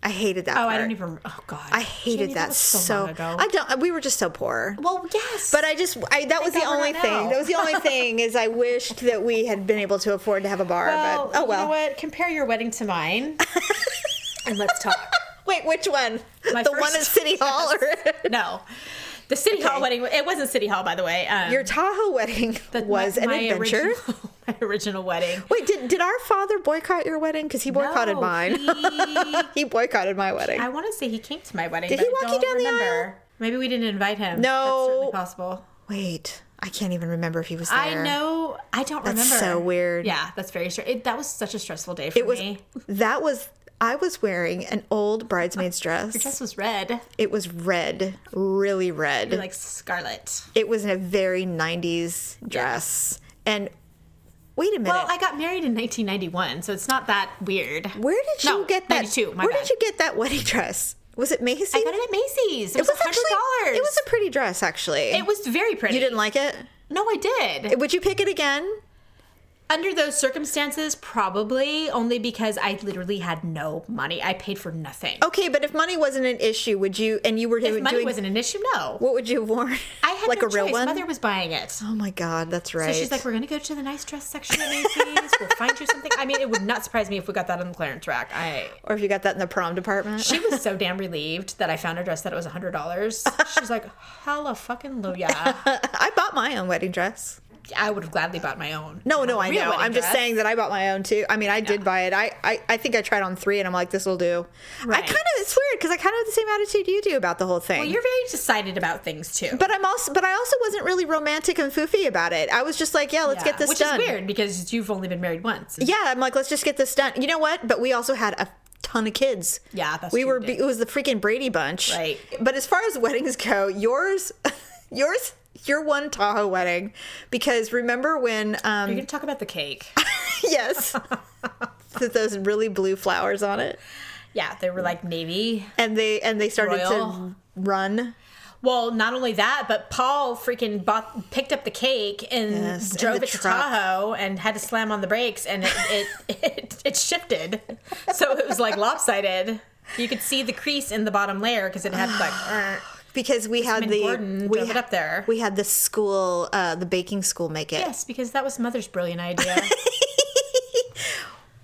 [SPEAKER 2] I hated that.
[SPEAKER 3] Oh,
[SPEAKER 2] part.
[SPEAKER 3] I don't even. Oh God.
[SPEAKER 2] I hated
[SPEAKER 3] Jamie,
[SPEAKER 2] that,
[SPEAKER 3] was
[SPEAKER 2] so.
[SPEAKER 3] long ago.
[SPEAKER 2] I don't. We were just so poor.
[SPEAKER 3] well, yes.
[SPEAKER 2] But I just, I, that was the only thing. That was the only thing is I wished that we had been able to afford to have a bar.
[SPEAKER 3] well,
[SPEAKER 2] but oh well.
[SPEAKER 3] You know what? Compare your wedding to mine, and let's talk.
[SPEAKER 2] Wait, which one?
[SPEAKER 3] My
[SPEAKER 2] the one at City Hall or
[SPEAKER 3] No, the City Hall wedding. It wasn't City Hall, by the way. Um,
[SPEAKER 2] your Tahoe wedding
[SPEAKER 3] the-
[SPEAKER 2] was
[SPEAKER 3] my-
[SPEAKER 2] an
[SPEAKER 3] my
[SPEAKER 2] adventure.
[SPEAKER 3] Original, my original wedding.
[SPEAKER 2] Wait, did did our father boycott your wedding? Because he boycotted
[SPEAKER 3] No,
[SPEAKER 2] mine.
[SPEAKER 3] he-
[SPEAKER 2] he boycotted my wedding.
[SPEAKER 3] I want to say he came to my wedding.
[SPEAKER 2] Did he walk you down the aisle?
[SPEAKER 3] Maybe we didn't invite him.
[SPEAKER 2] No.
[SPEAKER 3] That's certainly possible.
[SPEAKER 2] Wait, I can't even remember if he was there.
[SPEAKER 3] I know. I don't remember.
[SPEAKER 2] That's
[SPEAKER 3] remember.
[SPEAKER 2] so weird.
[SPEAKER 3] Yeah, that's very strange. That was such a stressful day for
[SPEAKER 2] It was.
[SPEAKER 3] me.
[SPEAKER 2] That was. I was wearing an old bridesmaid's dress.
[SPEAKER 3] Your dress was red,
[SPEAKER 2] It was red, really red.
[SPEAKER 3] like scarlet.
[SPEAKER 2] it was in a very 90s dress. And wait a minute.
[SPEAKER 3] Well, I got married in 1991, so it's not that weird.
[SPEAKER 2] where did you
[SPEAKER 3] No,
[SPEAKER 2] get that?
[SPEAKER 3] 92, my
[SPEAKER 2] where
[SPEAKER 3] bad.
[SPEAKER 2] did you get that wedding dress? Was it Macy's?
[SPEAKER 3] I got it at Macy's. It, was hundred
[SPEAKER 2] actually. It was a pretty dress, actually.
[SPEAKER 3] It was very pretty.
[SPEAKER 2] You didn't like it?
[SPEAKER 3] No, I did.
[SPEAKER 2] Would you pick it again?
[SPEAKER 3] Under those circumstances, probably only because I literally had no money. I paid for nothing.
[SPEAKER 2] Okay, but if money wasn't an issue, would you? And you were
[SPEAKER 3] if
[SPEAKER 2] doing.
[SPEAKER 3] money wasn't an issue, no.
[SPEAKER 2] what would you have worn?
[SPEAKER 3] I had
[SPEAKER 2] like
[SPEAKER 3] no
[SPEAKER 2] a real
[SPEAKER 3] choice.
[SPEAKER 2] one.
[SPEAKER 3] Mother was buying it.
[SPEAKER 2] oh my god, that's right.
[SPEAKER 3] So she's like, "We're gonna go to the nice dress section at Macy's. we'll find you something." I mean, it would not surprise me if we got that on the clearance rack. I
[SPEAKER 2] or if you got that in the prom department.
[SPEAKER 3] she was so damn relieved that I found a dress that it was hundred dollars. She's like, "Hella fucking loya!"
[SPEAKER 2] I bought my own wedding dress.
[SPEAKER 3] I would have gladly bought my own.
[SPEAKER 2] No, no, I know. I'm just saying that I bought my own too. I mean, I did buy it. I, I, I think I tried on three, and I'm like, this will do. I kind of it's weird because I kind of have the same attitude you do about the whole thing.
[SPEAKER 3] Well, you're very decided about things too.
[SPEAKER 2] but I'm also, but I also wasn't really romantic and foofy about it. I was just like, yeah, let's
[SPEAKER 3] Yeah,
[SPEAKER 2] get this
[SPEAKER 3] which
[SPEAKER 2] done.
[SPEAKER 3] Which is weird because you've only been married once.
[SPEAKER 2] Yeah, I'm like, let's just get this done. You know what? But we also had a ton of kids.
[SPEAKER 3] Yeah, that's
[SPEAKER 2] we
[SPEAKER 3] true,
[SPEAKER 2] were.
[SPEAKER 3] we.
[SPEAKER 2] It was the freaking Brady bunch.
[SPEAKER 3] Right.
[SPEAKER 2] But as far as weddings go, yours, yours, your one Tahoe wedding, because remember when? Um,
[SPEAKER 3] You're gonna talk about the cake.
[SPEAKER 2] yes. With those really blue flowers on it.
[SPEAKER 3] yeah, they were like navy.
[SPEAKER 2] and they and they started to run.
[SPEAKER 3] Well, not only that, but Paul freaking bought, picked up the cake and
[SPEAKER 2] Yes,
[SPEAKER 3] drove it to
[SPEAKER 2] truck.
[SPEAKER 3] Tahoe and had to slam on the brakes, and it it, it it shifted, so it was like lopsided. You could see the crease in the bottom layer because it had like.
[SPEAKER 2] Because we had the
[SPEAKER 3] Gordon
[SPEAKER 2] we
[SPEAKER 3] drove it
[SPEAKER 2] ha-
[SPEAKER 3] up there.
[SPEAKER 2] We had the school, uh, the baking school make it.
[SPEAKER 3] Yes, because that was Mother's brilliant idea.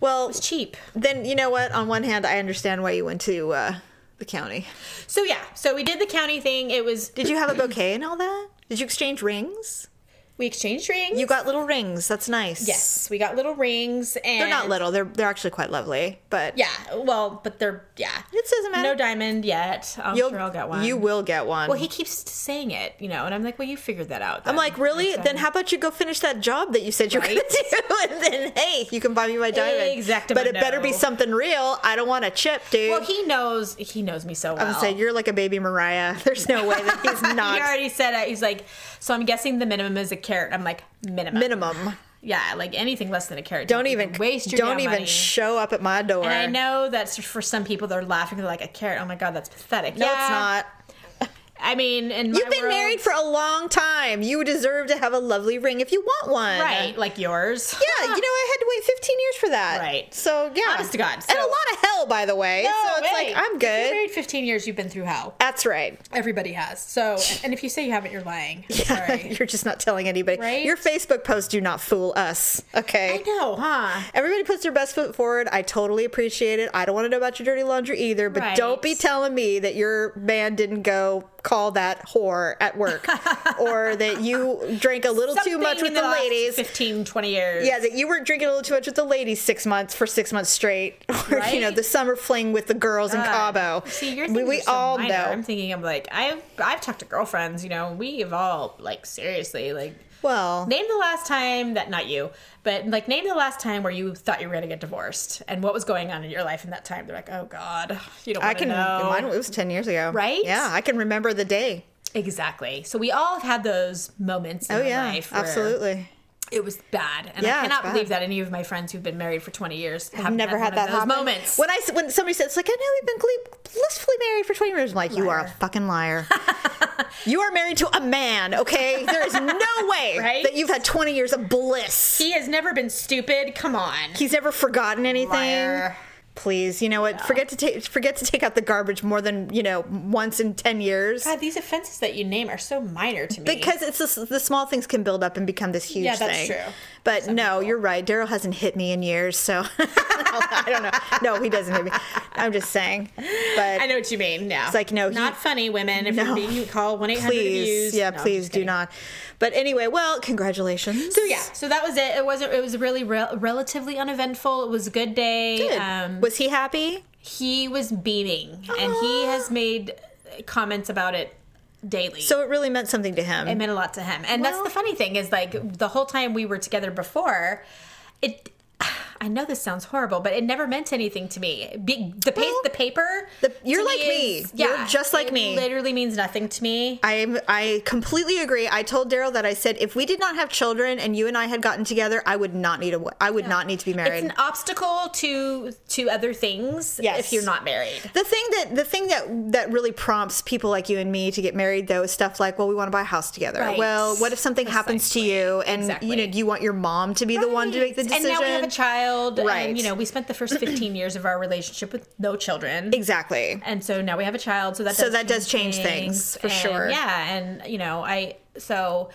[SPEAKER 2] Well,
[SPEAKER 3] It's cheap.
[SPEAKER 2] then you know what? On one hand, I understand why you went to uh, the county.
[SPEAKER 3] So yeah, so we did the county thing. It was
[SPEAKER 2] Did you have a bouquet and all that? Did you exchange rings?
[SPEAKER 3] We exchanged rings.
[SPEAKER 2] You got little rings. That's nice.
[SPEAKER 3] yes, we got little rings, and
[SPEAKER 2] They're not little. They're they're actually quite lovely. But
[SPEAKER 3] Yeah, well, but they're yeah.
[SPEAKER 2] it doesn't matter.
[SPEAKER 3] No diamond yet. I'm
[SPEAKER 2] You'll,
[SPEAKER 3] sure I'll get one.
[SPEAKER 2] You will get one.
[SPEAKER 3] Well, he keeps saying it, you know, and I'm like, well, you figured that out.
[SPEAKER 2] I'm like, really? Then how about you go finish that job that you said you were
[SPEAKER 3] Right?
[SPEAKER 2] to do, and then hey, you can buy me my diamond.
[SPEAKER 3] Exactamo,
[SPEAKER 2] But it better be something real. I don't want a chip, dude.
[SPEAKER 3] Well, he knows. He knows me so well.
[SPEAKER 2] I'm gonna you're like a baby Mariah. There's no way that he's not.
[SPEAKER 3] he already said it. He's like, so I'm guessing the minimum is a carat. I'm like, minimum.
[SPEAKER 2] minimum.
[SPEAKER 3] Yeah, like anything less than a carat.
[SPEAKER 2] Don't even
[SPEAKER 3] waste your
[SPEAKER 2] don't even
[SPEAKER 3] money.
[SPEAKER 2] show up at my door.
[SPEAKER 3] And I know that's for some people they're laughing. They're like a carat. Oh my god, that's pathetic.
[SPEAKER 2] No,
[SPEAKER 3] yeah,
[SPEAKER 2] it's not.
[SPEAKER 3] I mean, my
[SPEAKER 2] You've been
[SPEAKER 3] world-
[SPEAKER 2] married for a long time. You deserve to have a lovely ring if you want one.
[SPEAKER 3] right, like yours.
[SPEAKER 2] Yeah, you know, I had to wait 15 years for that.
[SPEAKER 3] Right.
[SPEAKER 2] So, yeah.
[SPEAKER 3] Honest to God,
[SPEAKER 2] and a lot of hell, by the way.
[SPEAKER 3] No,
[SPEAKER 2] so it's like, I'm
[SPEAKER 3] If you're
[SPEAKER 2] good.
[SPEAKER 3] married 15 years, you've been through hell.
[SPEAKER 2] That's right.
[SPEAKER 3] Everybody has. So, and if you say you haven't, you're lying. Sorry.
[SPEAKER 2] You're just not telling anybody.
[SPEAKER 3] Right?
[SPEAKER 2] Your Facebook posts do not fool us. Okay.
[SPEAKER 3] I know, huh?
[SPEAKER 2] Everybody puts their best foot forward. I totally appreciate it. I don't want to know about your dirty laundry either, but
[SPEAKER 3] Right.
[SPEAKER 2] don't be telling me that your man didn't go call that whore at work or that you drank a little too much with the,
[SPEAKER 3] last
[SPEAKER 2] ladies.
[SPEAKER 3] 15, 20 years.
[SPEAKER 2] Yeah, that you were drinking a little too much with the ladies six months for six months straight, or you know the summer fling with the girls in Cabo.
[SPEAKER 3] See, your
[SPEAKER 2] we,
[SPEAKER 3] things
[SPEAKER 2] we
[SPEAKER 3] are so
[SPEAKER 2] all
[SPEAKER 3] minor.
[SPEAKER 2] know.
[SPEAKER 3] I'm thinking, I'm like, I've I've talked to girlfriends. You know, we have all like seriously like.
[SPEAKER 2] Well,
[SPEAKER 3] Name the last time that not you, but like name the last time where you thought you were gonna get divorced and what was going on in your life in that time. They're like, oh god, you don't.
[SPEAKER 2] I can.
[SPEAKER 3] know.
[SPEAKER 2] Mine it was ten years ago,
[SPEAKER 3] Right?
[SPEAKER 2] Yeah, I can remember the day.
[SPEAKER 3] exactly. So we all have had those moments in
[SPEAKER 2] Oh yeah,
[SPEAKER 3] life. where
[SPEAKER 2] absolutely.
[SPEAKER 3] It was bad, and
[SPEAKER 2] Yeah,
[SPEAKER 3] I cannot believe that any of my friends who've been married for twenty years have
[SPEAKER 2] I've never had, that
[SPEAKER 3] those
[SPEAKER 2] happen.
[SPEAKER 3] moments.
[SPEAKER 2] When I when somebody says like I know we've been blissfully married for twenty years, I'm like you are a fucking liar. you are married to a man. Okay, there is no way
[SPEAKER 3] Right?
[SPEAKER 2] that you've had twenty years of bliss.
[SPEAKER 3] he has never been stupid. Come on.
[SPEAKER 2] He's never forgotten anything.
[SPEAKER 3] Liar.
[SPEAKER 2] Please, you know what? Forget to take forget to take out the garbage more than you know once in ten years.
[SPEAKER 3] God, these offenses that you name are so minor to me.
[SPEAKER 2] Because it's the, the small things can build up and become this huge
[SPEAKER 3] Yeah, that's
[SPEAKER 2] thing.
[SPEAKER 3] true.
[SPEAKER 2] But no, you're right. Daryl hasn't hit me in years, so I don't know. No, he doesn't hit me. I'm just saying. But
[SPEAKER 3] I know what you mean. Yeah, it's
[SPEAKER 2] like, no, he-
[SPEAKER 3] not funny, women. If
[SPEAKER 2] No.
[SPEAKER 3] you're being call one eight hundred
[SPEAKER 2] please, yeah,
[SPEAKER 3] No,
[SPEAKER 2] please do not. But anyway, well, congratulations.
[SPEAKER 3] So yeah, so that was it. It wasn't. It was really rel- relatively uneventful. It was a good day.
[SPEAKER 2] Good.
[SPEAKER 3] Um,
[SPEAKER 2] Was he happy?
[SPEAKER 3] he was beaming, and he has made comments about it daily.
[SPEAKER 2] So it really meant something to him.
[SPEAKER 3] it meant a lot to him. And that's the funny thing is like the whole time we were together before, it. I know this sounds horrible, but it never meant anything to me. Be, the, pa-
[SPEAKER 2] Well,
[SPEAKER 3] the paper,
[SPEAKER 2] the- you're like me.
[SPEAKER 3] is-
[SPEAKER 2] You're just like
[SPEAKER 3] it
[SPEAKER 2] me.
[SPEAKER 3] Literally means nothing to me.
[SPEAKER 2] I I completely agree. I told Daryl that I said if we did not have children and you and I had gotten together, I would not need a I would not need to be married.
[SPEAKER 3] It's an obstacle to to other things
[SPEAKER 2] Yes.
[SPEAKER 3] if you're not married.
[SPEAKER 2] The thing that the thing that that really prompts people like you and me to get married though is stuff like, well, we want to buy a house together.
[SPEAKER 3] Right.
[SPEAKER 2] Well, what if something happens to you and
[SPEAKER 3] Exactly.
[SPEAKER 2] you know, do you want your mom to be the one to make the decision?
[SPEAKER 3] And now we have a child.
[SPEAKER 2] Right.
[SPEAKER 3] And, you know, we spent the first 15 years of our relationship with no children.
[SPEAKER 2] Exactly.
[SPEAKER 3] And so now we have a child. So that
[SPEAKER 2] So
[SPEAKER 3] does
[SPEAKER 2] that does change things, for
[SPEAKER 3] And,
[SPEAKER 2] sure.
[SPEAKER 3] Yeah. And, you know, I, so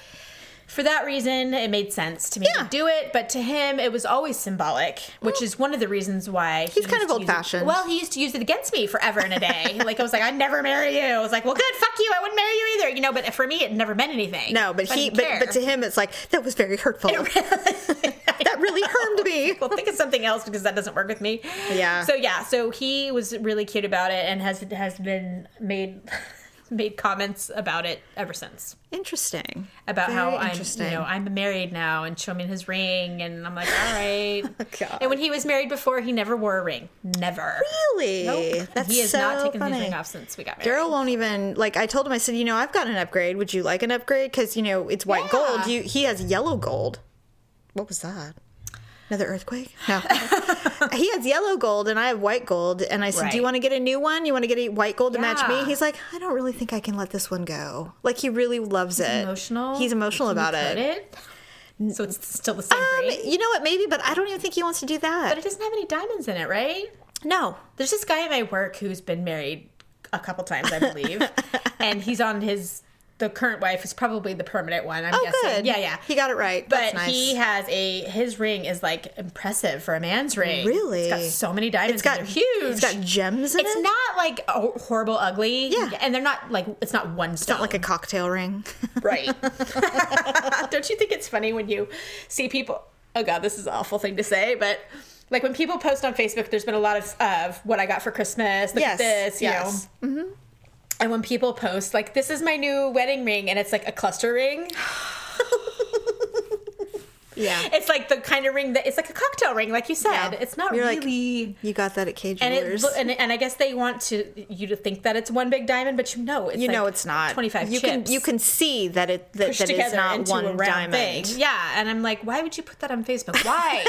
[SPEAKER 3] for that reason, it made sense to me
[SPEAKER 2] Yeah.
[SPEAKER 3] to do it. But to him, it was always symbolic, which is one of the reasons why he
[SPEAKER 2] He's kind of
[SPEAKER 3] it-
[SPEAKER 2] old-fashioned.
[SPEAKER 3] Well, he used to use it against me forever and a day. like, I was like, I'd never marry you. I was like, well, good, fuck you. I wouldn't marry you either. You know, but for me, it never meant anything.
[SPEAKER 2] No, but
[SPEAKER 3] I
[SPEAKER 2] he but, but to him it's like that was very hurtful. that really harmed me.
[SPEAKER 3] well, think of something else because that doesn't work with me.
[SPEAKER 2] Yeah.
[SPEAKER 3] So yeah, so he was really cute about it and has has been made made comments about it ever since
[SPEAKER 2] Interesting.
[SPEAKER 3] about
[SPEAKER 2] Very
[SPEAKER 3] how I'm you know I'm married now and show me his ring and I'm like all right.
[SPEAKER 2] Oh,
[SPEAKER 3] And when he was married before, he never wore a ring. Never.
[SPEAKER 2] Really?
[SPEAKER 3] Nope.
[SPEAKER 2] That's
[SPEAKER 3] he has
[SPEAKER 2] so
[SPEAKER 3] not taken
[SPEAKER 2] funny.
[SPEAKER 3] his ring off since we got married.
[SPEAKER 2] Daryl won't even like. I told him. I said, you know, I've got an upgrade. Would you like an upgrade? Because you know it's white
[SPEAKER 3] Yeah.
[SPEAKER 2] gold. You he has yellow gold. What was that? Another earthquake? No. he has yellow gold and I have white gold. And I said, do you want to get a new one? You want to get a white gold to match me? He's like, I don't really think I can let this one go. Like he really loves it.
[SPEAKER 3] emotional.
[SPEAKER 2] He's emotional about it.
[SPEAKER 3] it. So it's still the same
[SPEAKER 2] Um,
[SPEAKER 3] ring.
[SPEAKER 2] you know what? Maybe, but I don't even think he wants to do that.
[SPEAKER 3] But it doesn't have any diamonds in it, right?
[SPEAKER 2] no.
[SPEAKER 3] There's this guy at my work who's been married a couple times, I believe, and he's on his the current wife is probably the permanent one. I'm
[SPEAKER 2] Oh,
[SPEAKER 3] guessing.
[SPEAKER 2] good.
[SPEAKER 3] Yeah, yeah.
[SPEAKER 2] He got it right.
[SPEAKER 3] But
[SPEAKER 2] That's nice.
[SPEAKER 3] he has a his ring is like impressive for a man's ring.
[SPEAKER 2] Really?
[SPEAKER 3] it's got so many diamonds.
[SPEAKER 2] It's got
[SPEAKER 3] huge.
[SPEAKER 2] It's got gems in
[SPEAKER 3] It's
[SPEAKER 2] it.
[SPEAKER 3] It's not like oh, horrible ugly.
[SPEAKER 2] Yeah.
[SPEAKER 3] and they're not like it's not one stone.
[SPEAKER 2] It's not like a cocktail ring.
[SPEAKER 3] right. Don't you think it's funny when you see people? Oh God, this is an awful thing to say, but. Like when people post on Facebook, there's been a lot of of what I got for Christmas. Look
[SPEAKER 2] Yes,
[SPEAKER 3] at this, you
[SPEAKER 2] yes.
[SPEAKER 3] know. And when people post like this is my new wedding ring and it's like a cluster ring.
[SPEAKER 2] yeah.
[SPEAKER 3] It's like the kind of ring that it's like a cocktail ring, like you said.
[SPEAKER 2] Yeah.
[SPEAKER 3] It's not
[SPEAKER 2] You're like,
[SPEAKER 3] really
[SPEAKER 2] You got that at Cage
[SPEAKER 3] and it and, and I guess they want to you to think that it's one big diamond, but you know it's
[SPEAKER 2] you know it's not.
[SPEAKER 3] 25
[SPEAKER 2] you
[SPEAKER 3] chips
[SPEAKER 2] can you can see that it that, that it's not one diamond.
[SPEAKER 3] thing. Yeah, and I'm like, why would you put that on Facebook? Why?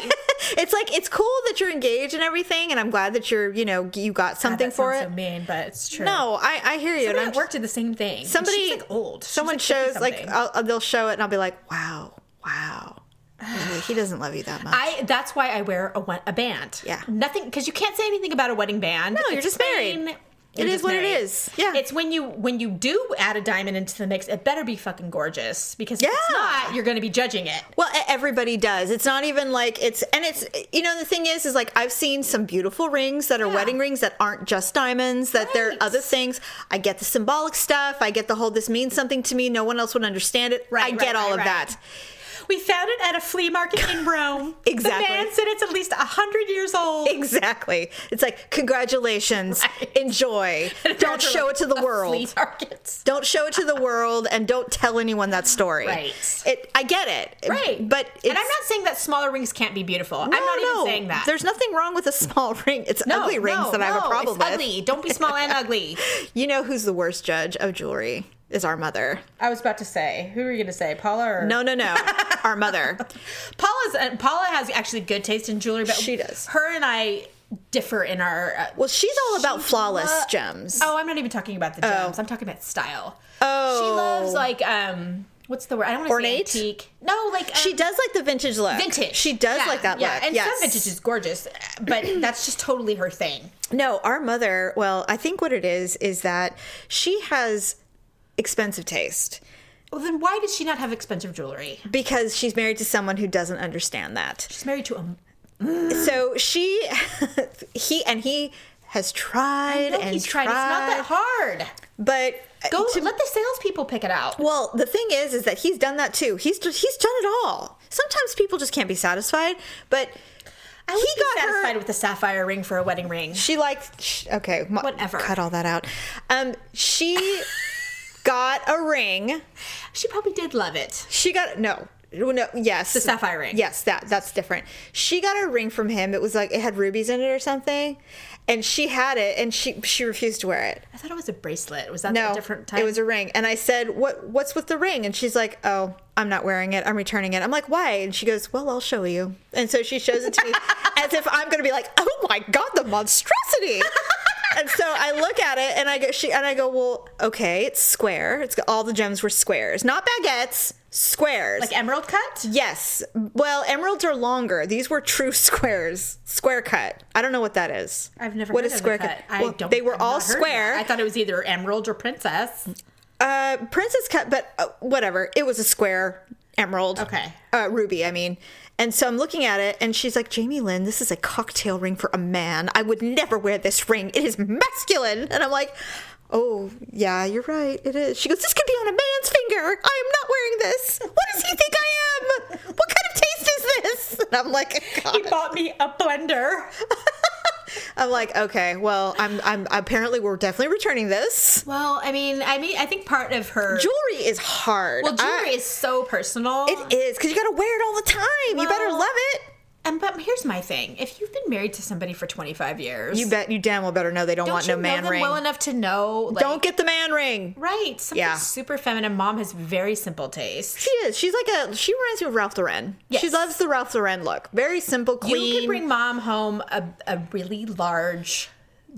[SPEAKER 2] It's like it's cool that you're engaged and everything, and I'm glad that you're you know you got something
[SPEAKER 3] that
[SPEAKER 2] for it.
[SPEAKER 3] So mean, but it's true.
[SPEAKER 2] no, I I hear you.
[SPEAKER 3] somebody
[SPEAKER 2] and I'm
[SPEAKER 3] work did the same thing.
[SPEAKER 2] Somebody
[SPEAKER 3] like old. She's
[SPEAKER 2] Someone
[SPEAKER 3] like
[SPEAKER 2] shows like
[SPEAKER 3] 50-something.
[SPEAKER 2] I'll, I'll- they'll show it, and I'll be like, wow, wow. He doesn't love you that much.
[SPEAKER 3] I that's why I wear a a band.
[SPEAKER 2] Yeah.
[SPEAKER 3] nothing because you can't say anything about a wedding band. No,
[SPEAKER 2] you're just married. It is what it is. Yeah.
[SPEAKER 3] it's when you when you do add a diamond into the mix, it better be fucking gorgeous because if it's
[SPEAKER 2] Yeah.
[SPEAKER 3] not, you're going to be judging it.
[SPEAKER 2] Well, everybody does. It's not even like it's, and it's, you know, the thing is, is like I've seen some beautiful rings that are
[SPEAKER 3] Yeah.
[SPEAKER 2] wedding rings that aren't just diamonds, that they're other things. I get the symbolic stuff. I get the whole, this means something to me. No one else would understand it.
[SPEAKER 3] Right,
[SPEAKER 2] I get
[SPEAKER 3] right,
[SPEAKER 2] all
[SPEAKER 3] right,
[SPEAKER 2] of
[SPEAKER 3] right.
[SPEAKER 2] that.
[SPEAKER 3] We found it at a flea market in Rome.
[SPEAKER 2] Exactly.
[SPEAKER 3] The man said it's at least hundred years old.
[SPEAKER 2] Exactly. It's like, congratulations,
[SPEAKER 3] Right.
[SPEAKER 2] enjoy. Don't show it to the world. Don't show it to the world and don't tell anyone that story.
[SPEAKER 3] Right.
[SPEAKER 2] It, I get it.
[SPEAKER 3] Right.
[SPEAKER 2] But it's,
[SPEAKER 3] and I'm not saying that smaller rings can't be beautiful. I'm
[SPEAKER 2] No,
[SPEAKER 3] not even saying that.
[SPEAKER 2] There's nothing wrong with a small ring. It's
[SPEAKER 3] no,
[SPEAKER 2] ugly rings
[SPEAKER 3] no,
[SPEAKER 2] that I have a problem
[SPEAKER 3] it's
[SPEAKER 2] with.
[SPEAKER 3] Ugly. Don't be small and ugly.
[SPEAKER 2] You know who's the worst judge of jewelry? Is our mother.
[SPEAKER 3] I was about to say, who are you going to say, Paula or
[SPEAKER 2] No, no, no. Our mother.
[SPEAKER 3] Paula's? Uh, Paula has actually good taste in jewelry, but
[SPEAKER 2] She does.
[SPEAKER 3] Her and I differ in our. Uh,
[SPEAKER 2] Well, she's all about flawless
[SPEAKER 3] lo-
[SPEAKER 2] gems.
[SPEAKER 3] Oh, I'm not even talking about the gems. I'm talking about style.
[SPEAKER 2] Oh.
[SPEAKER 3] She loves like um, what's the word? I don't want to say antique. No, like um,
[SPEAKER 2] She does like the vintage look.
[SPEAKER 3] vintage.
[SPEAKER 2] She does
[SPEAKER 3] Yeah,
[SPEAKER 2] like that look.
[SPEAKER 3] yeah.
[SPEAKER 2] look.
[SPEAKER 3] And
[SPEAKER 2] yes.
[SPEAKER 3] some vintage is gorgeous, but that's just totally her thing.
[SPEAKER 2] No, our mother, well, I think what it is is that she has expensive taste
[SPEAKER 3] Well, then why does she not have expensive jewelry?
[SPEAKER 2] because she's married to someone who doesn't understand that.
[SPEAKER 3] She's married to a.
[SPEAKER 2] So she he and he has tried and
[SPEAKER 3] he's trying. It's not that hard.
[SPEAKER 2] But
[SPEAKER 3] Go
[SPEAKER 2] to-
[SPEAKER 3] let the salespeople pick it out.
[SPEAKER 2] Well, the thing is, is that he's done that too. He's he's done it all. Sometimes people just can't be satisfied, but
[SPEAKER 3] I would
[SPEAKER 2] he got
[SPEAKER 3] satisfied
[SPEAKER 2] her.
[SPEAKER 3] with a sapphire ring for a wedding ring.
[SPEAKER 2] She liked. Okay,
[SPEAKER 3] Whatever.
[SPEAKER 2] Cut all that out. Um, she got a ring.
[SPEAKER 3] She probably did love it.
[SPEAKER 2] She got no. No, yes,
[SPEAKER 3] The sapphire ring.
[SPEAKER 2] Yes, that that's different. She got a ring from him. It was like it had rubies in it or something, and she had it, and she she refused to wear it.
[SPEAKER 3] I thought it was a bracelet. Was that
[SPEAKER 2] No,
[SPEAKER 3] a different type?
[SPEAKER 2] it was a ring. And I said, "What? What's with the ring?" And she's like, "Oh, I'm not wearing it. I'm returning it." I'm like, "Why?" And she goes, "Well, I'll show you." And so she shows it to me as if I'm going to be like, "Oh my god, the monstrosity!" and so I look at it and I go, "She," and I go, "Well, okay, it's square. It's all the gems were squares, not baguettes, squares."
[SPEAKER 3] like emerald cut.
[SPEAKER 2] Yes. Well, emeralds are longer. These were true squares. Square cut. I don't know what that is.
[SPEAKER 3] I've never
[SPEAKER 2] What
[SPEAKER 3] heard
[SPEAKER 2] is
[SPEAKER 3] of
[SPEAKER 2] square
[SPEAKER 3] the cut. I
[SPEAKER 2] Well,
[SPEAKER 3] don't.
[SPEAKER 2] they were
[SPEAKER 3] I've
[SPEAKER 2] all
[SPEAKER 3] not heard of
[SPEAKER 2] square.
[SPEAKER 3] I thought it was either emerald or princess.
[SPEAKER 2] Uh, princess cut, but uh, whatever. It was a square emerald.
[SPEAKER 3] Okay.
[SPEAKER 2] Uh, ruby, I mean. And so I'm looking at it, and she's like, Jamie Lynn, this is a cocktail ring for a man. I would never wear this ring. It is masculine. And I'm like, oh, yeah, you're right. It is. She goes, this could be on a man's finger. I am not wearing this. What does he think I am? What kind of taste is this? And I'm like, God.
[SPEAKER 3] He bought me a blender.
[SPEAKER 2] I'm like, okay, well, I'm, I'm apparently we're definitely returning this.
[SPEAKER 3] Well, I mean, I mean, I think part of her
[SPEAKER 2] Jewelry is hard.
[SPEAKER 3] well, jewelry
[SPEAKER 2] I-
[SPEAKER 3] is so personal.
[SPEAKER 2] It is because you got to wear it all the time. you better love it.
[SPEAKER 3] And but here's my thing: if you've been married to somebody for 25 years,
[SPEAKER 2] You bet you damn well better know they don't,
[SPEAKER 3] don't
[SPEAKER 2] want no
[SPEAKER 3] know
[SPEAKER 2] man
[SPEAKER 3] them
[SPEAKER 2] ring.
[SPEAKER 3] well enough to know? Like,
[SPEAKER 2] don't get the man ring.
[SPEAKER 3] right. Something
[SPEAKER 2] Yeah.
[SPEAKER 3] super feminine. Mom has very simple taste.
[SPEAKER 2] She is. She's like a. She reminds me of Ralph Lauren. She loves the Ralph Lauren look. Very simple, clean.
[SPEAKER 3] You could bring mom home a, a really large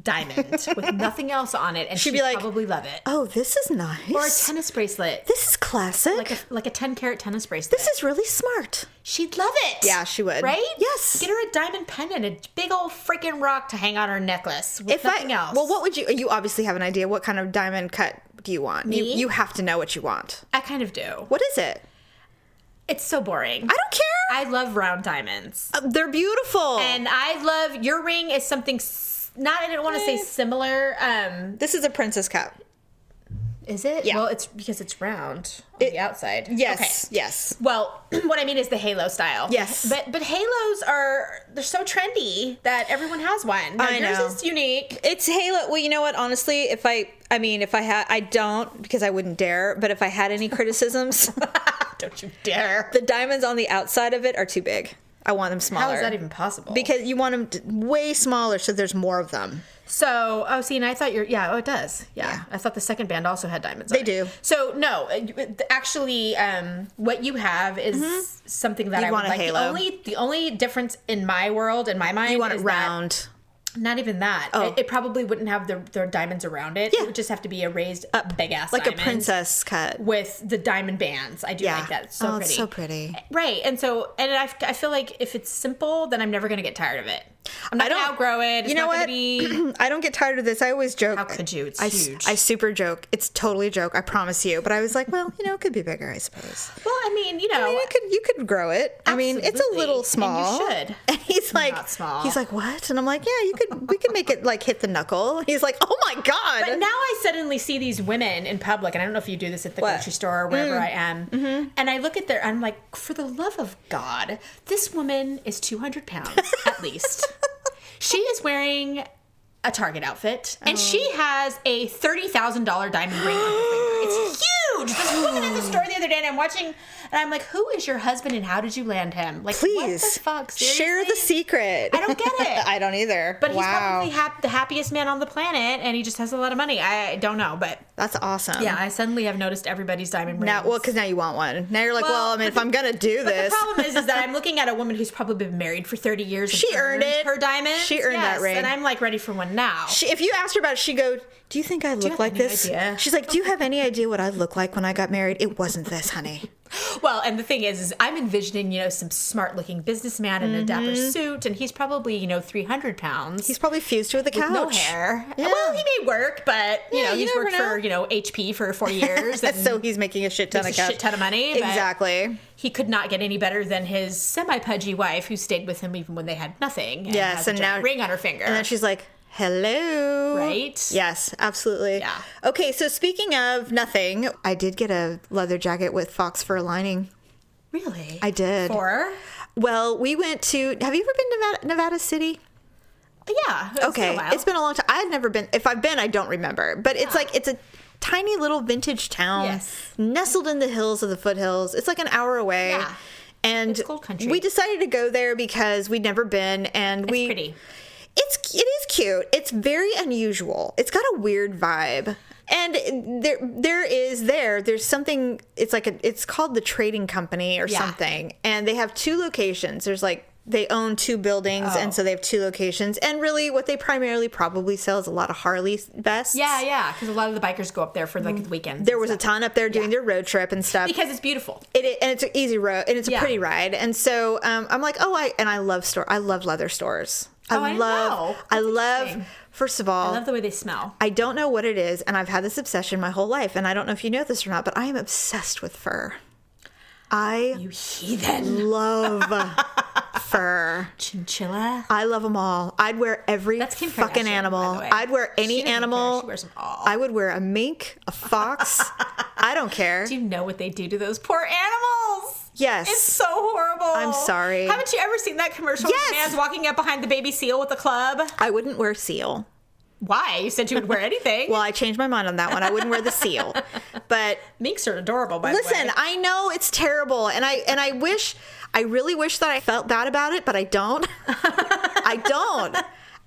[SPEAKER 3] diamond with nothing else on it, and she'd,
[SPEAKER 2] be like,
[SPEAKER 3] probably love it.
[SPEAKER 2] oh, this is nice.
[SPEAKER 3] Or a tennis bracelet,
[SPEAKER 2] this is classic.
[SPEAKER 3] like a like a 10 carat tennis bracelet.
[SPEAKER 2] this is really smart.
[SPEAKER 3] She'd love it.
[SPEAKER 2] Yeah, she would.
[SPEAKER 3] Right?
[SPEAKER 2] Yes.
[SPEAKER 3] Get her a diamond pendant, a big old freaking rock to hang on her necklace with
[SPEAKER 2] If
[SPEAKER 3] nothing
[SPEAKER 2] I
[SPEAKER 3] else.
[SPEAKER 2] well, what would you? You obviously have an idea what kind of diamond cut do you want? You,
[SPEAKER 3] Me?
[SPEAKER 2] you have to know what you want.
[SPEAKER 3] I kind of do.
[SPEAKER 2] What is it?
[SPEAKER 3] It's so boring.
[SPEAKER 2] I don't care.
[SPEAKER 3] I love round diamonds.
[SPEAKER 2] Uh, They're beautiful.
[SPEAKER 3] And I love your ring is something s- not I don't want to say
[SPEAKER 2] Eh.
[SPEAKER 3] similar. Um
[SPEAKER 2] this is a princess cup.
[SPEAKER 3] is it?
[SPEAKER 2] Yeah.
[SPEAKER 3] Well, it's because it's round on the outside.
[SPEAKER 2] Yes.
[SPEAKER 3] Okay.
[SPEAKER 2] Yes.
[SPEAKER 3] Well, what I mean is the halo style.
[SPEAKER 2] Yes.
[SPEAKER 3] But but halos are they're so trendy that everyone has one. Now,
[SPEAKER 2] I
[SPEAKER 3] yours
[SPEAKER 2] know.
[SPEAKER 3] is unique.
[SPEAKER 2] It's Halo. Well, you know what? Honestly, if I, I mean, if I had, I don't because I wouldn't dare. But if I had any criticisms,
[SPEAKER 3] Don't you dare.
[SPEAKER 2] the diamonds on the outside of it are too big. I want them smaller.
[SPEAKER 3] How is that even possible?
[SPEAKER 2] Because you want them way smaller, so there's more of them.
[SPEAKER 3] So, oh, see, and I thought you're, yeah, oh, it does. Yeah.
[SPEAKER 2] Yeah.
[SPEAKER 3] I thought the second band also had diamonds.
[SPEAKER 2] They
[SPEAKER 3] on it.
[SPEAKER 2] do.
[SPEAKER 3] So, no, uh, actually, um, what you have is something that
[SPEAKER 2] Mm-hmm. You
[SPEAKER 3] I would
[SPEAKER 2] want a
[SPEAKER 3] like.
[SPEAKER 2] halo.
[SPEAKER 3] The only, the only difference in my world, in my mind,
[SPEAKER 2] You want it
[SPEAKER 3] is that-
[SPEAKER 2] round.
[SPEAKER 3] Not even that.
[SPEAKER 2] Oh.
[SPEAKER 3] It, it probably wouldn't have the, the diamonds around it.
[SPEAKER 2] Yeah.
[SPEAKER 3] It would just have to be a raised, big ass
[SPEAKER 2] like a princess cut.
[SPEAKER 3] with the diamond bands. I do
[SPEAKER 2] Yeah.
[SPEAKER 3] like that. It's so
[SPEAKER 2] oh,
[SPEAKER 3] pretty.
[SPEAKER 2] it's so pretty.
[SPEAKER 3] Right, and so and I, I feel like if it's simple, then I'm never gonna get tired of it. I'm not
[SPEAKER 2] I don't-
[SPEAKER 3] outgrow it. It's
[SPEAKER 2] you know what?
[SPEAKER 3] Be,
[SPEAKER 2] I don't get tired of this. I always joke.
[SPEAKER 3] How could you? It's
[SPEAKER 2] I,
[SPEAKER 3] huge.
[SPEAKER 2] I super joke. It's totally a joke. I promise you. But I was like, well, you know, it could be bigger, I suppose.
[SPEAKER 3] well, I mean, you know,
[SPEAKER 2] I mean, you could you could grow it. I mean, it's a
[SPEAKER 3] Absolutely.
[SPEAKER 2] little
[SPEAKER 3] And you
[SPEAKER 2] small.
[SPEAKER 3] should.
[SPEAKER 2] And he's like,
[SPEAKER 3] Not small.
[SPEAKER 2] he's like, what? And I'm like, yeah, you could. We could make it like hit the knuckle. And he's like, oh my god.
[SPEAKER 3] But now I suddenly see these women in public, and I don't know if you do this at the
[SPEAKER 2] What? Mm.
[SPEAKER 3] grocery store or wherever I am.
[SPEAKER 2] Mm-hmm.
[SPEAKER 3] And I look at their, I'm like, for the love of God, this woman is 200 pounds at least. She is wearing a Target outfit, and she
[SPEAKER 2] Oh.
[SPEAKER 3] has a thirty thousand dollar diamond ring on her finger. It's huge. This woman at the store the other day, and I'm watching, and I'm like, "Who is your husband, and how did you land him? Like,
[SPEAKER 2] Please
[SPEAKER 3] what the fuck?
[SPEAKER 2] share the secret.
[SPEAKER 3] I don't get it.
[SPEAKER 2] I don't either.
[SPEAKER 3] But he's probably hap- the happiest man on the planet, and he just has a lot of money. I don't know, but
[SPEAKER 2] that's awesome.
[SPEAKER 3] yeah, I suddenly have noticed everybody's diamond rings.
[SPEAKER 2] Now, well, because now you want one. Now you're like, well,
[SPEAKER 3] Well,
[SPEAKER 2] I mean, if
[SPEAKER 3] but
[SPEAKER 2] I'm gonna do
[SPEAKER 3] But
[SPEAKER 2] this,
[SPEAKER 3] the problem is, is that I'm looking at a woman who's probably been married for 30 years. and
[SPEAKER 2] She earned it.
[SPEAKER 3] Her diamond.
[SPEAKER 2] She earned that ring.
[SPEAKER 3] and I'm like ready for one now.
[SPEAKER 2] She, if you asked her about it, she'd go, Do you think I look like this?
[SPEAKER 3] idea?
[SPEAKER 2] She's like, Do you have any idea what I look like when I got married? It wasn't this, honey.
[SPEAKER 3] Well, and the thing is, is I'm envisioning, you know, some smart-looking businessman in a dapper suit, and he's probably, you know, 300 pounds.
[SPEAKER 2] Mm-hmm. He's probably fused to the couch.
[SPEAKER 3] no hair.
[SPEAKER 2] Yeah.
[SPEAKER 3] Well, he may work, but you
[SPEAKER 2] Yeah,
[SPEAKER 3] know, he's
[SPEAKER 2] never
[SPEAKER 3] worked
[SPEAKER 2] know.
[SPEAKER 3] for you know HP for four years. And
[SPEAKER 2] so he's making a shit ton of
[SPEAKER 3] a
[SPEAKER 2] cash.
[SPEAKER 3] shit ton of money.
[SPEAKER 2] Exactly.
[SPEAKER 3] He could not get any better than his semi-pudgy wife, who stayed with him even when they had nothing. And
[SPEAKER 2] Yes,
[SPEAKER 3] has
[SPEAKER 2] and now-
[SPEAKER 3] ring on her finger.
[SPEAKER 2] And then she's like, Hello.
[SPEAKER 3] Right?
[SPEAKER 2] Yes, absolutely.
[SPEAKER 3] Yeah.
[SPEAKER 2] Okay, so speaking of nothing, I did get a leather jacket with fox fur lining.
[SPEAKER 3] really,
[SPEAKER 2] I did.
[SPEAKER 3] For
[SPEAKER 2] Well, we went to. Have you ever been to Nevada, Nevada City?
[SPEAKER 3] Uh, yeah. It's been
[SPEAKER 2] Okay,
[SPEAKER 3] while.
[SPEAKER 2] it's been a long time. I had never been. If I've been, I don't remember. But it's ah. like it's a tiny little vintage town
[SPEAKER 3] Yes.
[SPEAKER 2] nestled in the hills of the foothills. It's like an hour away.
[SPEAKER 3] Yeah.
[SPEAKER 2] And
[SPEAKER 3] It's
[SPEAKER 2] we decided to go there because we'd never been, and we
[SPEAKER 3] pretty.
[SPEAKER 2] It's it is cute. It's very unusual. It's got a weird vibe. And there there is there there's something it's like a it's called the trading company or
[SPEAKER 3] Yeah.
[SPEAKER 2] something. And they have two locations. There's like they own two buildings
[SPEAKER 3] Oh.
[SPEAKER 2] and so they have two locations. And really what they primarily probably sell is a lot of Harley vests.
[SPEAKER 3] Yeah, yeah, because a lot of the bikers go up there for like the weekends.
[SPEAKER 2] There was a ton up there doing their road trip and stuff.
[SPEAKER 3] because it's beautiful.
[SPEAKER 2] It, and it's an easy road and it's a
[SPEAKER 3] Yeah.
[SPEAKER 2] pretty ride. And so um, I'm like, oh, I and I love store. I love leather stores. I
[SPEAKER 3] Oh, I
[SPEAKER 2] love. I love. First of all,
[SPEAKER 3] I love the way they smell.
[SPEAKER 2] I don't know what it is, and I've had this obsession my whole life, and I don't know if you know this or not, but I am obsessed with fur. I
[SPEAKER 3] You heathen.
[SPEAKER 2] love fur.
[SPEAKER 3] Chinchilla.
[SPEAKER 2] I love them all. I'd wear every
[SPEAKER 3] That's Kim
[SPEAKER 2] fucking
[SPEAKER 3] Kardashian,
[SPEAKER 2] animal. I'd wear any
[SPEAKER 3] care.
[SPEAKER 2] animal.
[SPEAKER 3] She wears them all.
[SPEAKER 2] I would wear a mink, a fox. I don't care.
[SPEAKER 3] Do you know what they do to those poor animals?
[SPEAKER 2] Yes.
[SPEAKER 3] It's so horrible.
[SPEAKER 2] I'm sorry.
[SPEAKER 3] Haven't you ever seen that commercial? the
[SPEAKER 2] Yes.
[SPEAKER 3] man's walking up behind the baby seal with a club.
[SPEAKER 2] I wouldn't wear seal.
[SPEAKER 3] Why? You said you would wear anything.
[SPEAKER 2] Well, I changed my mind on that one. I wouldn't wear the seal. But
[SPEAKER 3] Minks are adorable, by the way. listen.
[SPEAKER 2] I know it's terrible and I and I wish I really wish that I felt bad about it, but I don't. I don't.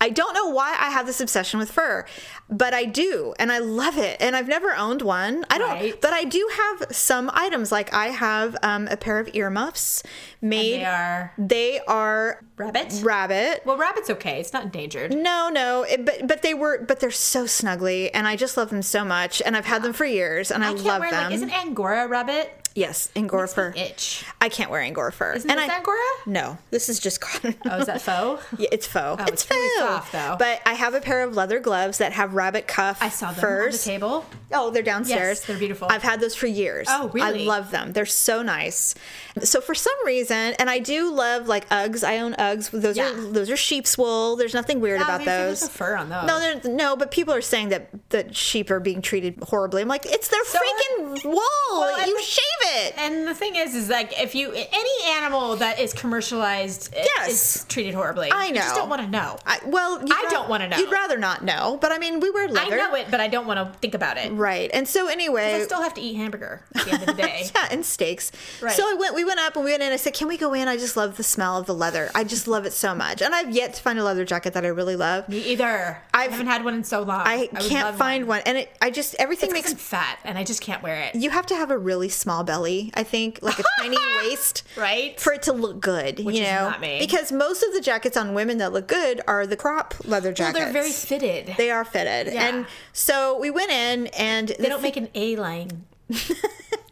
[SPEAKER 2] I don't know why I have this obsession with fur, but I do, and I love it. And I've never owned one. I don't,
[SPEAKER 3] Right.
[SPEAKER 2] but I do have some items. Like I have um, a pair of earmuffs made.
[SPEAKER 3] they are
[SPEAKER 2] They are
[SPEAKER 3] rabbit.
[SPEAKER 2] rabbit.
[SPEAKER 3] well, rabbit's okay. It's not endangered.
[SPEAKER 2] No, no, it- but but they were, but they're so snuggly, and I just love them so much, and I've had them for years, and I,
[SPEAKER 3] I can't
[SPEAKER 2] love
[SPEAKER 3] wear
[SPEAKER 2] them.
[SPEAKER 3] like isn't Angora rabbit?
[SPEAKER 2] Yes, Angora fur.
[SPEAKER 3] Itch.
[SPEAKER 2] I can't wear Angora fur.
[SPEAKER 3] Isn't this
[SPEAKER 2] I,
[SPEAKER 3] Angora?
[SPEAKER 2] No, this is just cotton.
[SPEAKER 3] Oh, is that faux?
[SPEAKER 2] Yeah, it's faux.
[SPEAKER 3] Oh, it's really
[SPEAKER 2] faux.
[SPEAKER 3] soft, though.
[SPEAKER 2] But I have a pair of leather gloves that have rabbit cuff
[SPEAKER 3] I saw them
[SPEAKER 2] furs.
[SPEAKER 3] on the table.
[SPEAKER 2] Oh, they're downstairs.
[SPEAKER 3] Yes, they're beautiful.
[SPEAKER 2] I've had those for years.
[SPEAKER 3] Oh, really?
[SPEAKER 2] I love them. They're so nice. So for some reason, and I do love like Uggs. I own Uggs. Those
[SPEAKER 3] Yeah.
[SPEAKER 2] are those are sheep's wool. There's nothing weird
[SPEAKER 3] No,
[SPEAKER 2] about
[SPEAKER 3] we feel
[SPEAKER 2] those.
[SPEAKER 3] there's no fur on those.
[SPEAKER 2] No, no, but people are saying that that sheep are being treated horribly. I'm like, it's their
[SPEAKER 3] So-
[SPEAKER 2] freaking wool.
[SPEAKER 3] Well,
[SPEAKER 2] you shave it.
[SPEAKER 3] And the thing is, is like if you any animal that is commercialized uh, i-
[SPEAKER 2] Yes.
[SPEAKER 3] is treated horribly.
[SPEAKER 2] I
[SPEAKER 3] You just
[SPEAKER 2] know.
[SPEAKER 3] don't want to know.
[SPEAKER 2] I, well,
[SPEAKER 3] I
[SPEAKER 2] ra-
[SPEAKER 3] don't wanna know.
[SPEAKER 2] You'd rather not know, but I mean, we wear leather.
[SPEAKER 3] I know it, but I don't want to think about it.
[SPEAKER 2] Right. And so anyway,
[SPEAKER 3] I still have to eat hamburger at the end of the day.
[SPEAKER 2] yeah, and steaks.
[SPEAKER 3] Right.
[SPEAKER 2] So I went. We went up and we went in. I said, "Can we go in?" I just love the smell of the leather. I just love it so much. And I've yet to find a leather jacket that I really love.
[SPEAKER 3] Me either. I
[SPEAKER 2] I've-
[SPEAKER 3] haven't had one in so long.
[SPEAKER 2] I,
[SPEAKER 3] would
[SPEAKER 2] can't find one. and it. I just everything
[SPEAKER 3] It's
[SPEAKER 2] makes.
[SPEAKER 3] I'm fat, and I just can't wear it.
[SPEAKER 2] You have to have a really small belly, I think, like a tiny waist,
[SPEAKER 3] Right?
[SPEAKER 2] for it to look good.
[SPEAKER 3] Which
[SPEAKER 2] you
[SPEAKER 3] is
[SPEAKER 2] know,
[SPEAKER 3] not me.
[SPEAKER 2] because most of the jackets on women that look good are the crop leather
[SPEAKER 3] Well,
[SPEAKER 2] jackets.
[SPEAKER 3] they're very fitted.
[SPEAKER 2] They are fitted,
[SPEAKER 3] Yeah.
[SPEAKER 2] and so we went in, and
[SPEAKER 3] They don't make an A line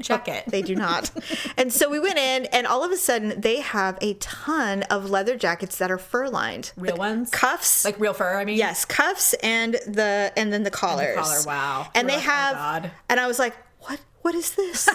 [SPEAKER 3] jacket.
[SPEAKER 2] They do not. and so we went in, and all of a sudden, they have a ton of leather jackets that are fur lined.
[SPEAKER 3] Real ones?
[SPEAKER 2] Cuffs.
[SPEAKER 3] like real fur. I mean,
[SPEAKER 2] yes, cuffs and the and then the collars.
[SPEAKER 3] collar, wow.
[SPEAKER 2] And
[SPEAKER 3] You're
[SPEAKER 2] they
[SPEAKER 3] like, oh,
[SPEAKER 2] have. And I was like, what? What is this?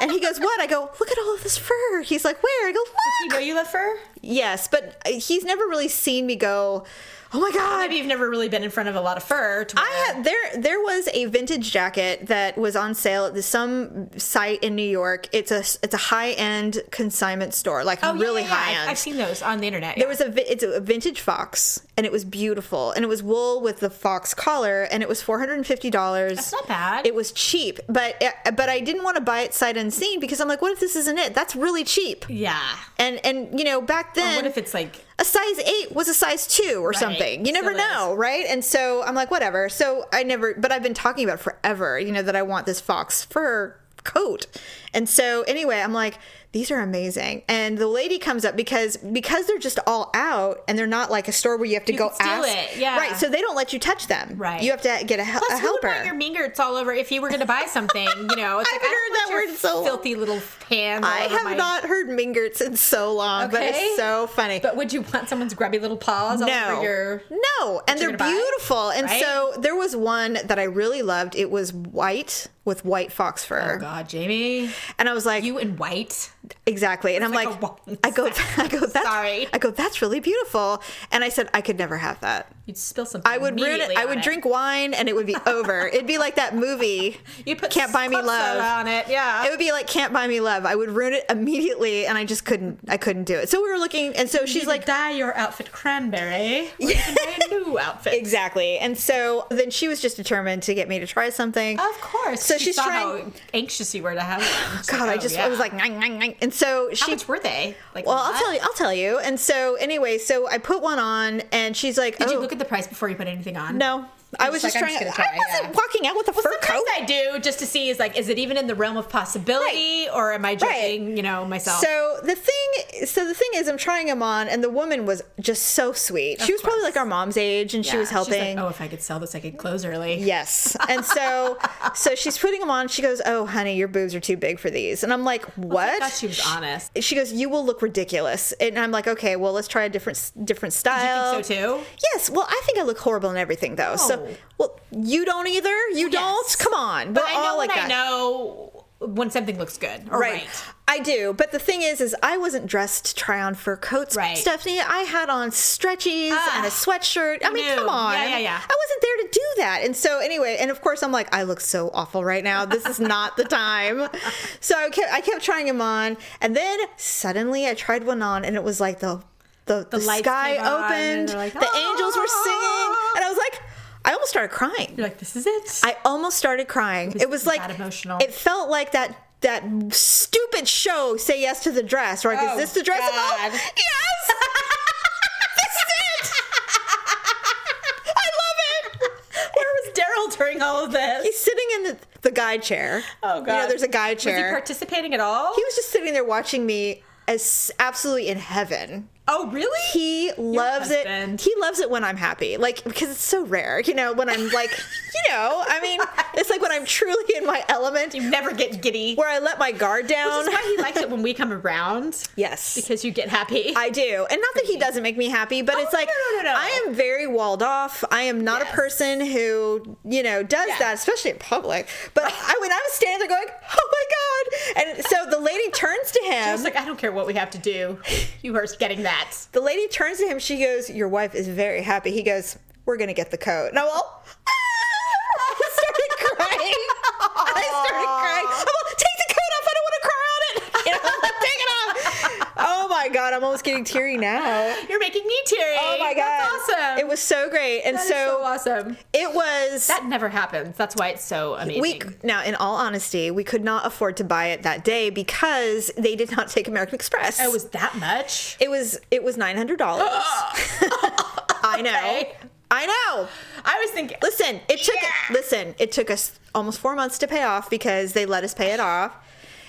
[SPEAKER 2] and he goes, what? I go, look at all of this fur. He's like, where? I go,
[SPEAKER 3] You
[SPEAKER 2] look.
[SPEAKER 3] know you love fur.
[SPEAKER 2] Yes, but uh, he's never really seen me go. Oh my god!
[SPEAKER 3] Maybe you've never really been in front of a lot of fur.
[SPEAKER 2] I had there there was a vintage jacket that was on sale at the, some site in New York. It's a it's a high end consignment store, like
[SPEAKER 3] Oh,
[SPEAKER 2] really
[SPEAKER 3] yeah, yeah.
[SPEAKER 2] high
[SPEAKER 3] I've-
[SPEAKER 2] end.
[SPEAKER 3] I've seen those on the internet.
[SPEAKER 2] there was a it's a vintage fox, and it was beautiful, and it was wool with the fox collar, and it was four hundred and fifty dollars.
[SPEAKER 3] That's not bad.
[SPEAKER 2] It was cheap, but eh, but I didn't want to buy it sight unseen because I'm like, what if this isn't it? That's really cheap.
[SPEAKER 3] yeah.
[SPEAKER 2] And and you know back then,
[SPEAKER 3] What if it's like
[SPEAKER 2] a size eight was a size two or something. You never
[SPEAKER 3] Still is.
[SPEAKER 2] know, right? And so I'm like, whatever. So I never, but I've been talking about it forever, you know, that I want this fox fur coat. And so anyway, I'm like, these are amazing. And the lady comes up because because they're just all out and they're not like a store where you have to
[SPEAKER 3] You
[SPEAKER 2] go ask.
[SPEAKER 3] it, yeah.
[SPEAKER 2] Right. So they don't let you touch them.
[SPEAKER 3] Right.
[SPEAKER 2] You have to get a,
[SPEAKER 3] Plus,
[SPEAKER 2] a helper.
[SPEAKER 3] want your mingers all over if you were going to buy something? You know, it's
[SPEAKER 2] I
[SPEAKER 3] like,
[SPEAKER 2] haven't
[SPEAKER 3] I
[SPEAKER 2] heard that word so
[SPEAKER 3] filthy little hands.
[SPEAKER 2] I have
[SPEAKER 3] my-
[SPEAKER 2] not heard mingerts in so long, but it's so funny.
[SPEAKER 3] But would you want someone's grubby little paws all
[SPEAKER 2] no,
[SPEAKER 3] over your?
[SPEAKER 2] no, and they're
[SPEAKER 3] you're buy?
[SPEAKER 2] beautiful. And
[SPEAKER 3] Right?
[SPEAKER 2] so there was one that I really loved. It was white with white fox fur,
[SPEAKER 3] Oh God, Jamie,
[SPEAKER 2] and I was like,
[SPEAKER 3] you in white.
[SPEAKER 2] exactly. And I'm
[SPEAKER 3] like
[SPEAKER 2] like, I go, I go, that's,
[SPEAKER 3] Sorry.
[SPEAKER 2] I go, that's really beautiful. And I said, I could never have that.
[SPEAKER 3] You'd spill something.
[SPEAKER 2] I would ruin it. I would drink wine, and it would be over. It'd be like that movie.
[SPEAKER 3] You put
[SPEAKER 2] Can't buy me love.
[SPEAKER 3] on it. Yeah.
[SPEAKER 2] It would be like Can't Buy Me Love. I would ruin it immediately, and I just couldn't. I couldn't do it. So we were looking, and so she's like,
[SPEAKER 3] dye your outfit cranberry. Or you can buy a new outfit.
[SPEAKER 2] Exactly. And so then she was just determined to get me to try something.
[SPEAKER 3] Of course.
[SPEAKER 2] So
[SPEAKER 3] she
[SPEAKER 2] she's trying-
[SPEAKER 3] how anxious you were to have one.
[SPEAKER 2] God,
[SPEAKER 3] like,
[SPEAKER 2] I
[SPEAKER 3] oh,
[SPEAKER 2] just
[SPEAKER 3] yeah.
[SPEAKER 2] I was like, "Nyang, nyang, nyang." and so she how
[SPEAKER 3] much were they? Like,
[SPEAKER 2] Well, I'll tell you. I'll tell you. And so anyway, so I put one on, and she's like,
[SPEAKER 3] Did
[SPEAKER 2] "Oh,
[SPEAKER 3] you look at the price before you put anything on?
[SPEAKER 2] no." I
[SPEAKER 3] You're
[SPEAKER 2] was
[SPEAKER 3] just
[SPEAKER 2] just
[SPEAKER 3] like, I'm
[SPEAKER 2] trying.
[SPEAKER 3] just gonna
[SPEAKER 2] I wasn't
[SPEAKER 3] yeah.
[SPEAKER 2] walking out with a
[SPEAKER 3] Well,
[SPEAKER 2] fur coat.
[SPEAKER 3] I do just to see is like, is it even in the realm of possibility, or am I joking? You know myself.
[SPEAKER 2] So the thing, so the thing is, I'm trying them on, and the woman was just so sweet. she was probably like our mom's age, and she
[SPEAKER 3] Yeah,
[SPEAKER 2] was
[SPEAKER 3] she's like,
[SPEAKER 2] helping.
[SPEAKER 3] oh, if I could sell this, I could close early.
[SPEAKER 2] Yes. And so so she's putting them on. She goes, "Oh, honey, your boobs are too big for these." And I'm like,
[SPEAKER 3] I
[SPEAKER 2] "What?"
[SPEAKER 3] thought she was honest.
[SPEAKER 2] she goes, "You will look ridiculous." And I'm like, "Okay, well, let's try a different different style."
[SPEAKER 3] You think so too?
[SPEAKER 2] Yes. Well, I think I look horrible in everything, though. So,
[SPEAKER 3] Oh.
[SPEAKER 2] well, you don't either. You
[SPEAKER 3] Yes.
[SPEAKER 2] don't. Come on.
[SPEAKER 3] But
[SPEAKER 2] We're
[SPEAKER 3] I know
[SPEAKER 2] all like that.
[SPEAKER 3] I know when something looks good.
[SPEAKER 2] Right.
[SPEAKER 3] right.
[SPEAKER 2] I do. But the thing is, is I wasn't dressed to try on fur coats,
[SPEAKER 3] Right.
[SPEAKER 2] Stephanie. I had on stretchies
[SPEAKER 3] Ah,
[SPEAKER 2] and a sweatshirt. I mean,
[SPEAKER 3] no.
[SPEAKER 2] come on.
[SPEAKER 3] Yeah,
[SPEAKER 2] I
[SPEAKER 3] yeah, yeah.
[SPEAKER 2] I wasn't there to do that. And so anyway, and of course I'm like, I look so awful right now. This is not the time. So I kept, I kept trying them on, and then suddenly I tried one on, and it was like the the, the,
[SPEAKER 3] lights
[SPEAKER 2] sky
[SPEAKER 3] came on, and
[SPEAKER 2] opened,
[SPEAKER 3] like,
[SPEAKER 2] the angels were singing,
[SPEAKER 3] "Ah."
[SPEAKER 2] and I was like, I almost started crying.
[SPEAKER 3] You're like, this is it.
[SPEAKER 2] I almost started crying. It was, like
[SPEAKER 3] that emotional.
[SPEAKER 2] It felt like that that stupid show. Say yes to the dress. Right?
[SPEAKER 3] Oh,
[SPEAKER 2] is this the dress?
[SPEAKER 3] God.
[SPEAKER 2] Yes. this is it. I love it.
[SPEAKER 3] Where was Daryl during all of this?
[SPEAKER 2] He's sitting in the, the guide chair.
[SPEAKER 3] oh
[SPEAKER 2] You know, there's a guide chair.
[SPEAKER 3] Was he participating at all?
[SPEAKER 2] he was just sitting there watching me as absolutely in heaven.
[SPEAKER 3] Oh, really?
[SPEAKER 2] He loves it. He loves it when I'm happy, like because it's so rare. You know, when I'm like, you know, I mean, it's like when I'm truly in my element,
[SPEAKER 3] you never get giddy.
[SPEAKER 2] where I let my guard down.
[SPEAKER 3] Which is why he likes it when we come around.
[SPEAKER 2] yes,
[SPEAKER 3] Because you get happy.
[SPEAKER 2] I do. And not that he doesn't make me happy, but
[SPEAKER 3] Oh,
[SPEAKER 2] it's like
[SPEAKER 3] no, no, no.
[SPEAKER 2] I am very walled off. I am not
[SPEAKER 3] Yes.
[SPEAKER 2] a person who, you know, does
[SPEAKER 3] Yeah.
[SPEAKER 2] that, especially in public. But I when I was standing there going, Oh my God and so the lady turns to him.
[SPEAKER 3] was like, I don't care what we have to do. You are getting that.
[SPEAKER 2] The lady turns to him, she goes, Your wife is very happy. He goes, We're gonna get the coat. I'm all I started crying. I started crying. I'm all, take the coat off. I don't want to cry on it. You know, I'm like, take it off. Oh my god, I'm almost getting teary now.
[SPEAKER 3] You're making me teary.
[SPEAKER 2] Oh my god,
[SPEAKER 3] That's awesome.
[SPEAKER 2] It was so great, and so,
[SPEAKER 3] so awesome.
[SPEAKER 2] it was.
[SPEAKER 3] That never happens. That's why it's so amazing.
[SPEAKER 2] we now, in all honesty, we could not afford to buy it that day because they did not take American Express.
[SPEAKER 3] Oh, it was that much.
[SPEAKER 2] it was it was nine hundred dollars. I know,
[SPEAKER 3] Okay.
[SPEAKER 2] I know.
[SPEAKER 3] I was thinking.
[SPEAKER 2] Listen, it took
[SPEAKER 3] Yeah.
[SPEAKER 2] listen, it took us almost four months to pay off because they let us pay it off,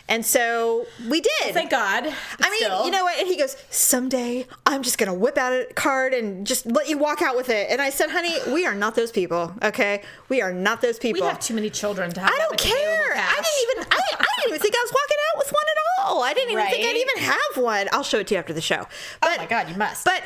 [SPEAKER 2] and so we did.
[SPEAKER 3] Thank God.
[SPEAKER 2] I mean,
[SPEAKER 3] still.
[SPEAKER 2] you know what? And he goes, someday I'm just gonna whip out a card and just let you walk out with it. And I said, honey, we are not those people. Okay, we are not those people.
[SPEAKER 3] we have too many children to have.
[SPEAKER 2] I don't care. I didn't even. I, I didn't even think I was walking out with one at all. I didn't even think I'd even have one. I'll show it to you after the show. Oh but,
[SPEAKER 3] Oh my God, you must.
[SPEAKER 2] But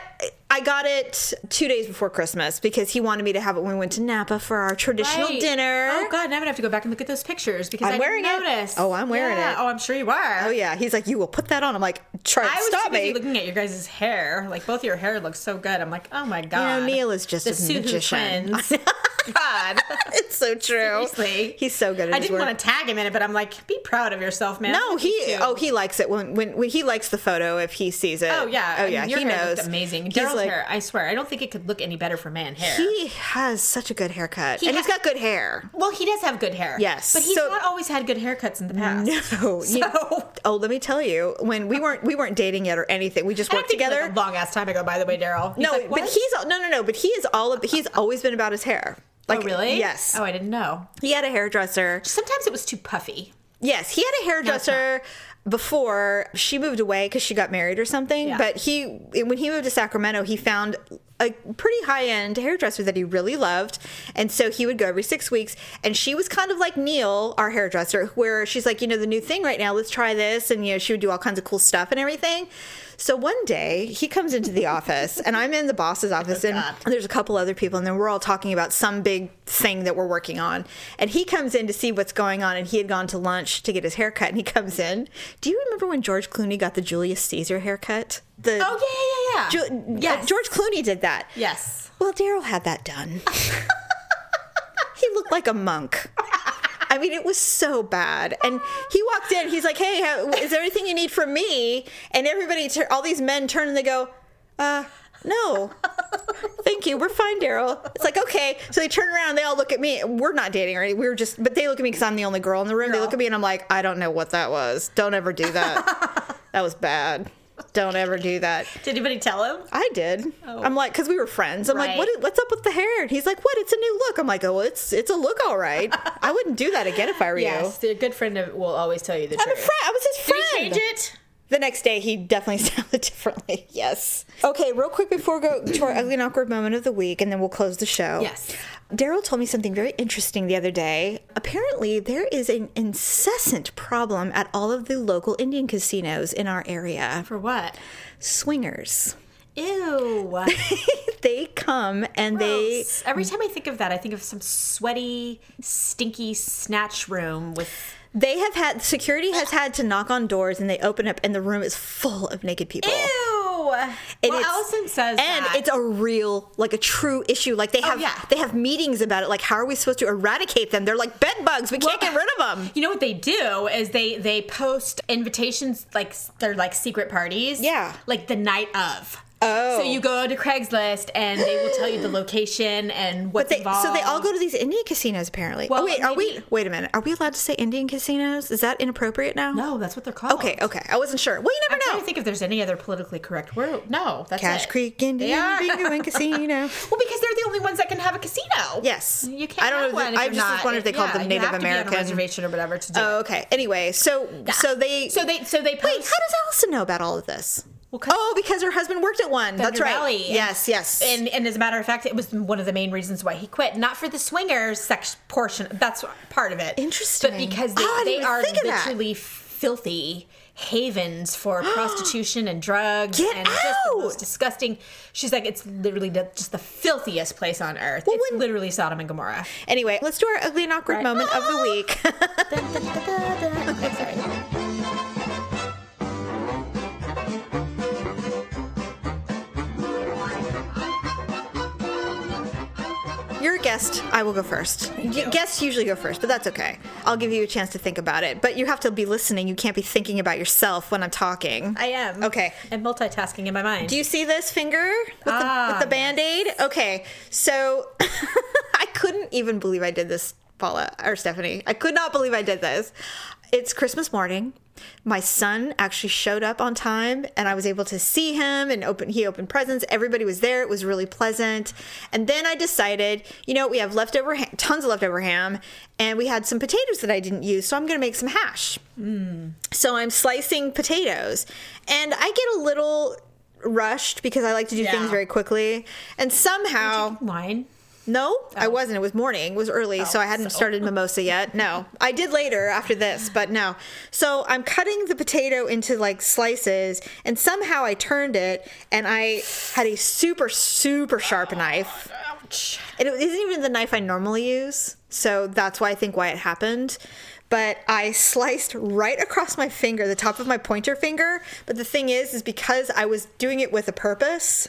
[SPEAKER 2] I got it two days before Christmas because he wanted me to have it when we went to Napa for our traditional
[SPEAKER 3] Right.
[SPEAKER 2] dinner.
[SPEAKER 3] Oh God, now I'm gonna have to go back and look at those pictures because
[SPEAKER 2] I'm
[SPEAKER 3] I
[SPEAKER 2] wearing it.
[SPEAKER 3] didn't notice.
[SPEAKER 2] Oh, I'm wearing
[SPEAKER 3] Yeah.
[SPEAKER 2] it.
[SPEAKER 3] Oh, I'm sure you are.
[SPEAKER 2] Oh yeah, he's like, you will put that on. I'm like, try
[SPEAKER 3] I
[SPEAKER 2] to stop me.
[SPEAKER 3] looking at your guys' hair. Like both your hair looks so good. I'm like, oh my god.
[SPEAKER 2] Neil is just
[SPEAKER 3] the
[SPEAKER 2] a magician.
[SPEAKER 3] God.
[SPEAKER 2] it's so true.
[SPEAKER 3] Seriously.
[SPEAKER 2] he's so good at
[SPEAKER 3] I didn't
[SPEAKER 2] work.
[SPEAKER 3] want to tag him in it, but I'm like, be proud of yourself, man.
[SPEAKER 2] no, he oh he likes it when, when when he likes the photo if he sees it.
[SPEAKER 3] Oh yeah.
[SPEAKER 2] oh
[SPEAKER 3] I mean,
[SPEAKER 2] yeah,
[SPEAKER 3] your
[SPEAKER 2] he
[SPEAKER 3] hair
[SPEAKER 2] knows.
[SPEAKER 3] amazing. Daryl's
[SPEAKER 2] like-
[SPEAKER 3] hair, I swear, I don't think it could look any better for man hair.
[SPEAKER 2] He has such a good haircut,
[SPEAKER 3] He
[SPEAKER 2] and he's
[SPEAKER 3] ha-
[SPEAKER 2] got good hair.
[SPEAKER 3] well, he does have good hair.
[SPEAKER 2] Yes.
[SPEAKER 3] but he's
[SPEAKER 2] So-
[SPEAKER 3] not always had good haircuts in the past.
[SPEAKER 2] No, you-
[SPEAKER 3] So-
[SPEAKER 2] oh, let me tell you, when we weren't we weren't dating yet or anything, we just worked together.
[SPEAKER 3] Like a long ass time ago, by the way, Daryl. He's
[SPEAKER 2] no,
[SPEAKER 3] like,
[SPEAKER 2] but he's no, no, no. But he is all. Of, he's always been about his hair. Oh, like
[SPEAKER 3] oh really?
[SPEAKER 2] Yes.
[SPEAKER 3] Oh, I didn't know.
[SPEAKER 2] He had a hairdresser.
[SPEAKER 3] Sometimes it was too puffy.
[SPEAKER 2] Yes, he had a hairdresser before she moved away because she got married or something.
[SPEAKER 3] Yeah.
[SPEAKER 2] But he, when he moved to Sacramento, he found a pretty high end hairdresser that he really loved, and so he would go every six weeks. And she was kind of like Neil, our hairdresser, where she's like, you know, the new thing right now, let's try this, and you know, she would do all kinds of cool stuff and everything. So one day he comes into the office, and I'm in the boss's office, and
[SPEAKER 3] God.
[SPEAKER 2] there's a couple other people, and then we're all talking about some big thing that we're working on. And he comes in to see what's going on, and he had gone to lunch to get his haircut, and he comes in. Do you remember when George Clooney got the Julius Caesar haircut? The
[SPEAKER 3] Oh yeah, yeah, yeah.
[SPEAKER 2] Ju-
[SPEAKER 3] yeah. yes.
[SPEAKER 2] uh, George Clooney did that.
[SPEAKER 3] Yes.
[SPEAKER 2] Well, Daryl had that done. he looked like a monk. I mean, it was so bad. And he walked in. He's like, "Hey, how, is there anything you need from me?" And everybody, all these men, turn and they go, "Uh, no, thank you. We're fine, Daryl." It's like, okay. So they turn around. and They all look at me. We're not dating, right? We were just, but they look at me because I'm the only girl in the room. They look at me and I'm like, I don't know what that was. Don't ever do that. that was bad. Don't ever do that.
[SPEAKER 3] Did anybody tell him?
[SPEAKER 2] I did. Oh. I'm like, because we were friends. I'm like,
[SPEAKER 3] Right.
[SPEAKER 2] what? is- What's up with the hair? And he's like, what? It's a new look. I'm like, oh, well, it's it's a look, all right. I wouldn't do that again if I were
[SPEAKER 3] Yes.
[SPEAKER 2] you.
[SPEAKER 3] A good friend of- will always tell you the truth.
[SPEAKER 2] I'm a friend. I was his
[SPEAKER 3] Did
[SPEAKER 2] friend.
[SPEAKER 3] he change it?
[SPEAKER 2] The next day, he definitely sounded differently. Yes. Okay, real quick before we go to our ugly and awkward moment of the week, and then we'll close the show.
[SPEAKER 3] Yes.
[SPEAKER 2] Daryl told me something very interesting the other day. Apparently, there is an incessant problem at all of the local Indian casinos in our area.
[SPEAKER 3] For what?
[SPEAKER 2] Swingers.
[SPEAKER 3] Ew.
[SPEAKER 2] they come and they
[SPEAKER 3] Every time I think of that, I think of some sweaty, stinky snatch room with.
[SPEAKER 2] They have had security has had to knock on doors and they open up and the room is full of naked people.
[SPEAKER 3] Ew.
[SPEAKER 2] And
[SPEAKER 3] well, Allison says
[SPEAKER 2] and
[SPEAKER 3] that.
[SPEAKER 2] it's a real like a true issue. Like they oh, have
[SPEAKER 3] Oh, yeah.
[SPEAKER 2] they have meetings about it. Like how are we supposed to eradicate them? They're like bed bugs. We can't get rid of them.
[SPEAKER 3] You know what they do is they they post invitations like they're like secret parties.
[SPEAKER 2] Yeah.
[SPEAKER 3] Like the night of.
[SPEAKER 2] Oh.
[SPEAKER 3] So you oh. go to Craigslist and they will tell you the location and what's
[SPEAKER 2] they
[SPEAKER 3] involved.
[SPEAKER 2] so they all go to these Indian casinos apparently.
[SPEAKER 3] Oh, well,
[SPEAKER 2] oh wait, are we wait a minute. Are we allowed to say Indian casinos? Is that inappropriate now?
[SPEAKER 3] No, that's what they're called.
[SPEAKER 2] Okay, okay. I wasn't sure. Well you
[SPEAKER 3] I'm
[SPEAKER 2] never know.
[SPEAKER 3] to think if there's any other politically correct word. No, that's
[SPEAKER 2] Cache
[SPEAKER 3] it.
[SPEAKER 2] Creek Indian. Bingo and Casino.
[SPEAKER 3] Well, because they're the only ones that can have a casino.
[SPEAKER 2] Yes.
[SPEAKER 3] You can't.
[SPEAKER 2] I don't
[SPEAKER 3] have
[SPEAKER 2] know they- I just
[SPEAKER 3] not-
[SPEAKER 2] wondering if they called
[SPEAKER 3] yeah,
[SPEAKER 2] them
[SPEAKER 3] you
[SPEAKER 2] Native
[SPEAKER 3] have to be on a
[SPEAKER 2] American.
[SPEAKER 3] reservation or whatever to do
[SPEAKER 2] Oh, okay. Anyway, so so they
[SPEAKER 3] So they so they post.
[SPEAKER 2] Wait, how does Allison know about all of this? Oh, because her husband worked at one. That's
[SPEAKER 3] Thunder
[SPEAKER 2] right.
[SPEAKER 3] Valley.
[SPEAKER 2] Yes, yes.
[SPEAKER 3] And, and as a matter of fact, it was one of the main reasons why he quit. Not for the swingers sex portion. That's part of it.
[SPEAKER 2] Interesting.
[SPEAKER 3] But because they,
[SPEAKER 2] Oh, I didn't
[SPEAKER 3] they are literally filthy havens for prostitution and drugs
[SPEAKER 2] Get
[SPEAKER 3] and just the
[SPEAKER 2] out!
[SPEAKER 3] most disgusting. She's like, it's literally the, just the filthiest place on earth.
[SPEAKER 2] Well,
[SPEAKER 3] it's
[SPEAKER 2] when-
[SPEAKER 3] literally Sodom and Gomorrah.
[SPEAKER 2] anyway, let's do our ugly and awkward
[SPEAKER 3] Right.
[SPEAKER 2] moment of the week.
[SPEAKER 3] Dun, dun, dun. Okay, sorry.
[SPEAKER 2] You're a guest. I will go first. Guests usually go first, but that's okay. I'll give you a chance to think about it. But you have to be listening. You can't be thinking about yourself when I'm talking.
[SPEAKER 3] I am.
[SPEAKER 2] Okay.
[SPEAKER 3] I'm multitasking in my mind.
[SPEAKER 2] Do you see this finger with,
[SPEAKER 3] Ah,
[SPEAKER 2] the, with the band aid? Okay, so I couldn't even believe I did this, Paula or Stephanie. I could not believe I did this. It's Christmas morning. My son actually showed up on time, and I was able to see him and open. He opened presents. Everybody was there. It was really pleasant. And then I decided, you know, we have leftover, ha- tons of leftover ham, and we had some potatoes that I didn't use, so I'm going to make some hash. Hmm. So I'm slicing potatoes, and I get a little rushed because I like to do
[SPEAKER 3] Yeah.
[SPEAKER 2] things very quickly. And somehow,
[SPEAKER 3] Wine.
[SPEAKER 2] No, I oh. wasn't. It was morning. It was early, so I oh, hadn't
[SPEAKER 3] so.
[SPEAKER 2] started mimosa yet. No, I did later after this, but no. So I'm cutting the potato into like slices, and somehow I turned it, and I had a super super sharp knife.
[SPEAKER 3] Ouch.
[SPEAKER 2] It isn't even the knife I normally use, so that's why I think why it happened. But I sliced right across my finger, the top of my pointer finger. But the thing is, is because I was doing it with a purpose,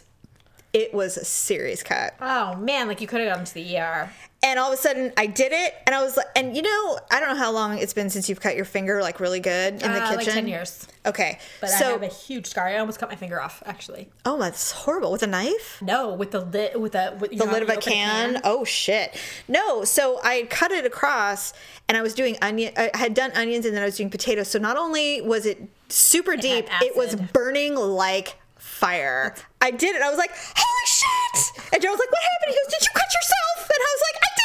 [SPEAKER 2] it was a serious cut.
[SPEAKER 3] Oh man, like you could have gone to the ER.
[SPEAKER 2] And all of a sudden, I did it, and I was like, and you know, I don't know how long it's been since you've cut your finger like really good in the
[SPEAKER 3] Uh,
[SPEAKER 2] kitchen.
[SPEAKER 3] like ten years.
[SPEAKER 2] Okay,
[SPEAKER 3] But I have a huge scar. I almost cut my finger off, actually.
[SPEAKER 2] oh, that's horrible with a knife.
[SPEAKER 3] No, with the lid, with a with,
[SPEAKER 2] the lid of a
[SPEAKER 3] you open
[SPEAKER 2] can. Oh shit! No, so I cut it across, and I was doing onion. I had done onions, and then I was doing potatoes. So not only was it super deep, it was burning like fire. I did it. I was like, "Holy shit!" And Joe was like, "What happened?" He goes, "Did you cut yourself?" And I was like, "I did."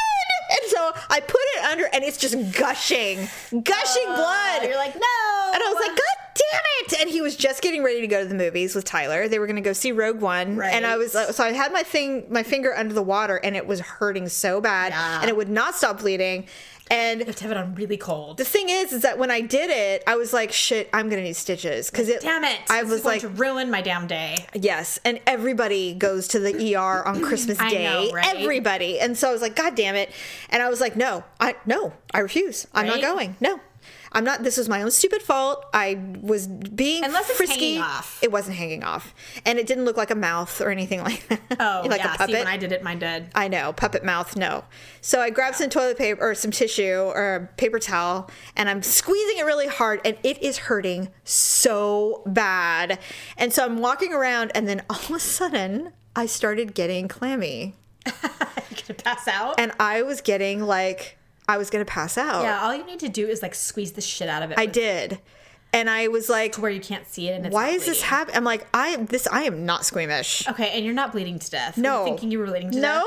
[SPEAKER 2] And so I put it under, and it's just gushing, gushing blood.
[SPEAKER 3] You're like no,
[SPEAKER 2] And I was like, God damn it! And he was just getting ready to go to the movies with Tyler. They were going to go see Rogue One,
[SPEAKER 3] Right.
[SPEAKER 2] and I was uh, so I had my thing, my finger under the water, and it was hurting so bad,
[SPEAKER 3] Yeah.
[SPEAKER 2] and it would not stop bleeding. And
[SPEAKER 3] you have to have it on really cold.
[SPEAKER 2] the thing is, is that when I did it, I was like, shit, I'm gonna need stitches because it.
[SPEAKER 3] Damn it!
[SPEAKER 2] I was like,
[SPEAKER 3] to ruin my damn day.
[SPEAKER 2] Yes, and everybody goes to the ER on Christmas Day.
[SPEAKER 3] know, right?
[SPEAKER 2] Everybody, and so I was like, God damn it! And I was like, No, I no, I refuse. I'm not going. No, I'm not. This was my own stupid fault. I was being
[SPEAKER 3] Unless it's
[SPEAKER 2] frisky.
[SPEAKER 3] hanging off.
[SPEAKER 2] It wasn't hanging off, and it didn't look like a mouth or anything like that.
[SPEAKER 3] Oh,
[SPEAKER 2] like
[SPEAKER 3] yeah.
[SPEAKER 2] a puppet.
[SPEAKER 3] See, when I did it, mine did.
[SPEAKER 2] I know, puppet mouth, no. So I grabbed some toilet paper or some tissue or a paper towel and I'm squeezing it really hard and it is hurting so bad. And so I'm walking around and then all of a sudden I started getting clammy
[SPEAKER 3] You're gonna pass out.
[SPEAKER 2] and I was getting like, I was to pass out.
[SPEAKER 3] yeah, all you need to do is like squeeze the shit out of it.
[SPEAKER 2] I did. And I was like,
[SPEAKER 3] to where you can't see it, and it's
[SPEAKER 2] why
[SPEAKER 3] not
[SPEAKER 2] is this
[SPEAKER 3] bleeding.
[SPEAKER 2] happening? I'm like, I am this, I am not squeamish.
[SPEAKER 3] Okay, and you're not bleeding to death. Were you
[SPEAKER 2] No.
[SPEAKER 3] thinking you were bleeding to death.
[SPEAKER 2] No,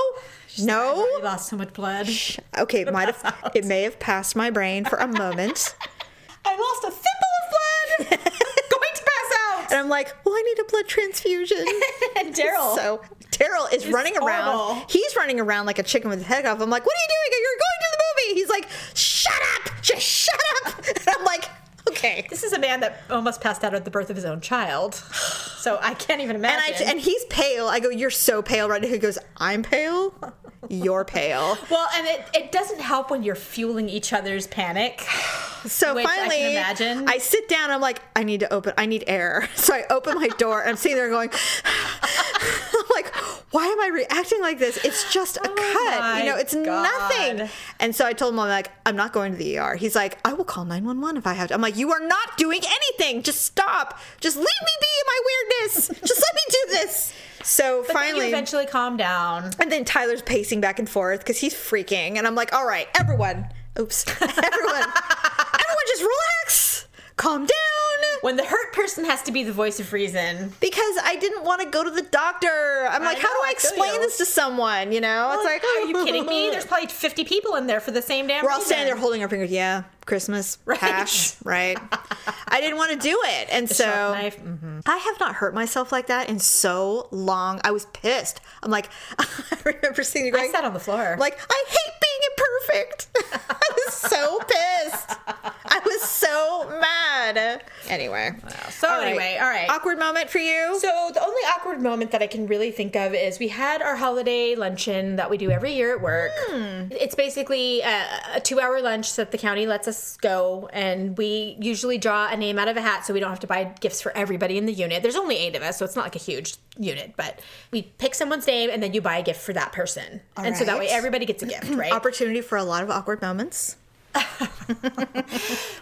[SPEAKER 3] death.
[SPEAKER 2] no.
[SPEAKER 3] You lost so much blood.
[SPEAKER 2] Okay, it might have,
[SPEAKER 3] pass out.
[SPEAKER 2] it may have passed my brain for a moment.
[SPEAKER 3] I lost a thimble of blood. Going to pass out.
[SPEAKER 2] And I'm like, well, I need a blood transfusion.
[SPEAKER 3] And Daryl.
[SPEAKER 2] So Daryl is running around.
[SPEAKER 3] horrible.
[SPEAKER 2] He's running around like a chicken with his head off. I'm like, what are you doing? You're going to the movie. He's like, shut up. Just shut up. And I'm like, okay.
[SPEAKER 3] This is a man that almost passed out at the birth of his own child. So I can't even imagine.
[SPEAKER 2] And I and he's pale. I go, you're so pale right now. He goes, I'm pale. You're pale.
[SPEAKER 3] well, and it, it doesn't help when you're fueling each other's panic.
[SPEAKER 2] So
[SPEAKER 3] I
[SPEAKER 2] finally,
[SPEAKER 3] imagine.
[SPEAKER 2] I sit down. I'm like, I need to open. I need air. So I open my door. and I'm sitting there going, I'm like, why am I reacting like this? It's just a cut.
[SPEAKER 3] Oh my
[SPEAKER 2] You know, it's
[SPEAKER 3] God.
[SPEAKER 2] nothing. And so I told him, I'm like, I'm not going to the ER. He's like, I will call 911 if I have to. I'm like, you are not doing anything. Just stop. Just leave me be in my weirdness. Just let me do this. So
[SPEAKER 3] But
[SPEAKER 2] finally,
[SPEAKER 3] eventually calm down.
[SPEAKER 2] and then Tyler's pacing back and forth because he's freaking. And I'm like, all right, everyone. Oops. everyone. everyone just relax. Calm down.
[SPEAKER 3] when the hurt person has to be the voice of reason.
[SPEAKER 2] because I didn't want to go to the doctor. I'm like, how do I
[SPEAKER 3] I
[SPEAKER 2] explain this to someone? You know, it's like,
[SPEAKER 3] are you kidding me? There's probably 50 people in there for the same damn
[SPEAKER 2] We're all
[SPEAKER 3] reason.
[SPEAKER 2] standing there holding our fingers. Yeah, Christmas,
[SPEAKER 3] Right.
[SPEAKER 2] hash, right? I didn't want to do it, and so
[SPEAKER 3] Sharp knife. mhm.
[SPEAKER 2] I have not hurt myself like that in so long. I was pissed. I'm like, I remember seeing you
[SPEAKER 3] I sat on the floor.
[SPEAKER 2] Like, I hate being imperfect. I was so pissed. Was so mad. Anyway,
[SPEAKER 3] so
[SPEAKER 2] all right.
[SPEAKER 3] anyway, all right.
[SPEAKER 2] Awkward moment for you.
[SPEAKER 3] So the only awkward moment that I can really think of is we had our holiday luncheon that we do every year at work.
[SPEAKER 2] Hmm.
[SPEAKER 3] It's basically a, a two-hour lunch that the county lets us go, and we usually draw a name out of a hat so we don't have to buy gifts for everybody in the unit. There's only eight of us, so it's not like a huge unit, but we pick someone's name and then you buy a gift for that person, and so that way everybody gets a gift, right?
[SPEAKER 2] Opportunity for a lot of awkward moments.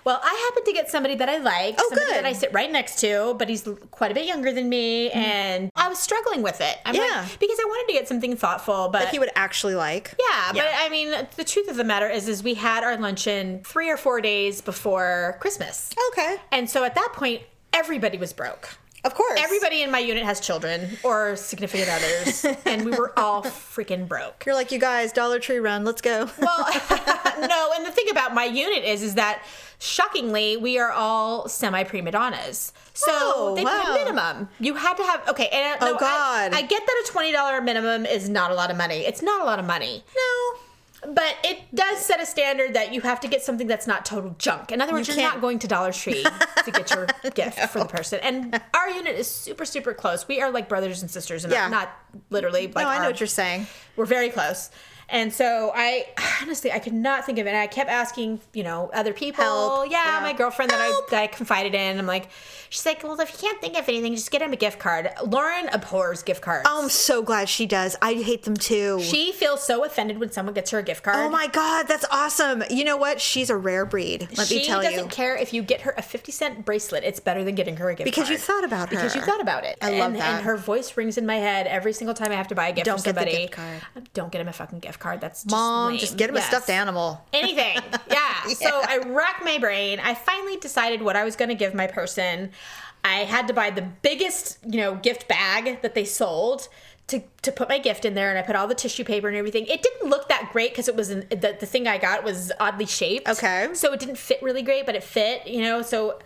[SPEAKER 3] Well, I happen to get somebody that I like,
[SPEAKER 2] Oh,
[SPEAKER 3] somebody
[SPEAKER 2] good.
[SPEAKER 3] that I sit right next to, but he's quite a bit younger than me, and I was struggling with it. I'm
[SPEAKER 2] Mm-hmm. Yeah.
[SPEAKER 3] like, because I wanted to get something thoughtful, but
[SPEAKER 2] That he would actually like.
[SPEAKER 3] yeah, but I mean, the truth of the matter is, is we had our luncheon three or four days before Christmas,
[SPEAKER 2] Okay.
[SPEAKER 3] and so at that point, everybody was broke.
[SPEAKER 2] Of course.
[SPEAKER 3] Everybody in my unit has children or significant others, and we were all freaking broke.
[SPEAKER 2] You're like, you guys, Dollar Tree run. Let's go.
[SPEAKER 3] Well, no, and the thing about my unit is, is that shockingly, we are all semi prima donnas. So
[SPEAKER 2] Oh,
[SPEAKER 3] they put
[SPEAKER 2] wow.
[SPEAKER 3] a minimum. You had to have okay. And
[SPEAKER 2] Oh,
[SPEAKER 3] no, I-
[SPEAKER 2] God.
[SPEAKER 3] I, get that a twenty dollar minimum is not a lot of money. It's not a lot of money.
[SPEAKER 2] no.
[SPEAKER 3] But it does set a standard that you have to get something that's not total junk. In other words, you are not going to Dollar Tree to get your gift for the person. And our unit is super, super close. We are like brothers and sisters, and
[SPEAKER 2] Yeah.
[SPEAKER 3] not literally. Like
[SPEAKER 2] No, I know
[SPEAKER 3] our-
[SPEAKER 2] what you're saying.
[SPEAKER 3] we're very close. And so I honestly I could not think of it. And I kept asking, you know, other people.
[SPEAKER 2] Help.
[SPEAKER 3] Yeah,
[SPEAKER 2] Yeah.
[SPEAKER 3] my girlfriend that I, that I confided in. I'm like, she's like, well, if you can't think of anything, just get him a gift card. Lauren abhors gift cards.
[SPEAKER 2] Oh, I'm so glad she does. I hate them too.
[SPEAKER 3] she feels so offended when someone gets her a gift card.
[SPEAKER 2] oh my god, that's awesome. You know what? She's a rare breed. Let
[SPEAKER 3] she
[SPEAKER 2] me tell you.
[SPEAKER 3] She doesn't care if you get her a 50 cent bracelet. It's better than getting her a gift card.
[SPEAKER 2] Because
[SPEAKER 3] card.
[SPEAKER 2] you thought about her.
[SPEAKER 3] Because you thought about it.
[SPEAKER 2] I love
[SPEAKER 3] and,
[SPEAKER 2] that.
[SPEAKER 3] And her voice rings in my head every single time I have to buy a gift
[SPEAKER 2] Don't get the
[SPEAKER 3] somebody.
[SPEAKER 2] gift card.
[SPEAKER 3] Don't get him a fucking gift card. That's just
[SPEAKER 2] Mom,
[SPEAKER 3] lame.
[SPEAKER 2] just get him
[SPEAKER 3] Yes.
[SPEAKER 2] a stuffed animal.
[SPEAKER 3] anything. Yeah. So I racked my brain. I finally decided what I was going to give my person. I had to buy the biggest, you know, gift bag that they sold to, to put my gift in there, and I put all the tissue paper and everything. It didn't look that great because it was in, the the thing I got was oddly shaped.
[SPEAKER 2] Okay.
[SPEAKER 3] So it didn't fit really great, but it fit, you know. So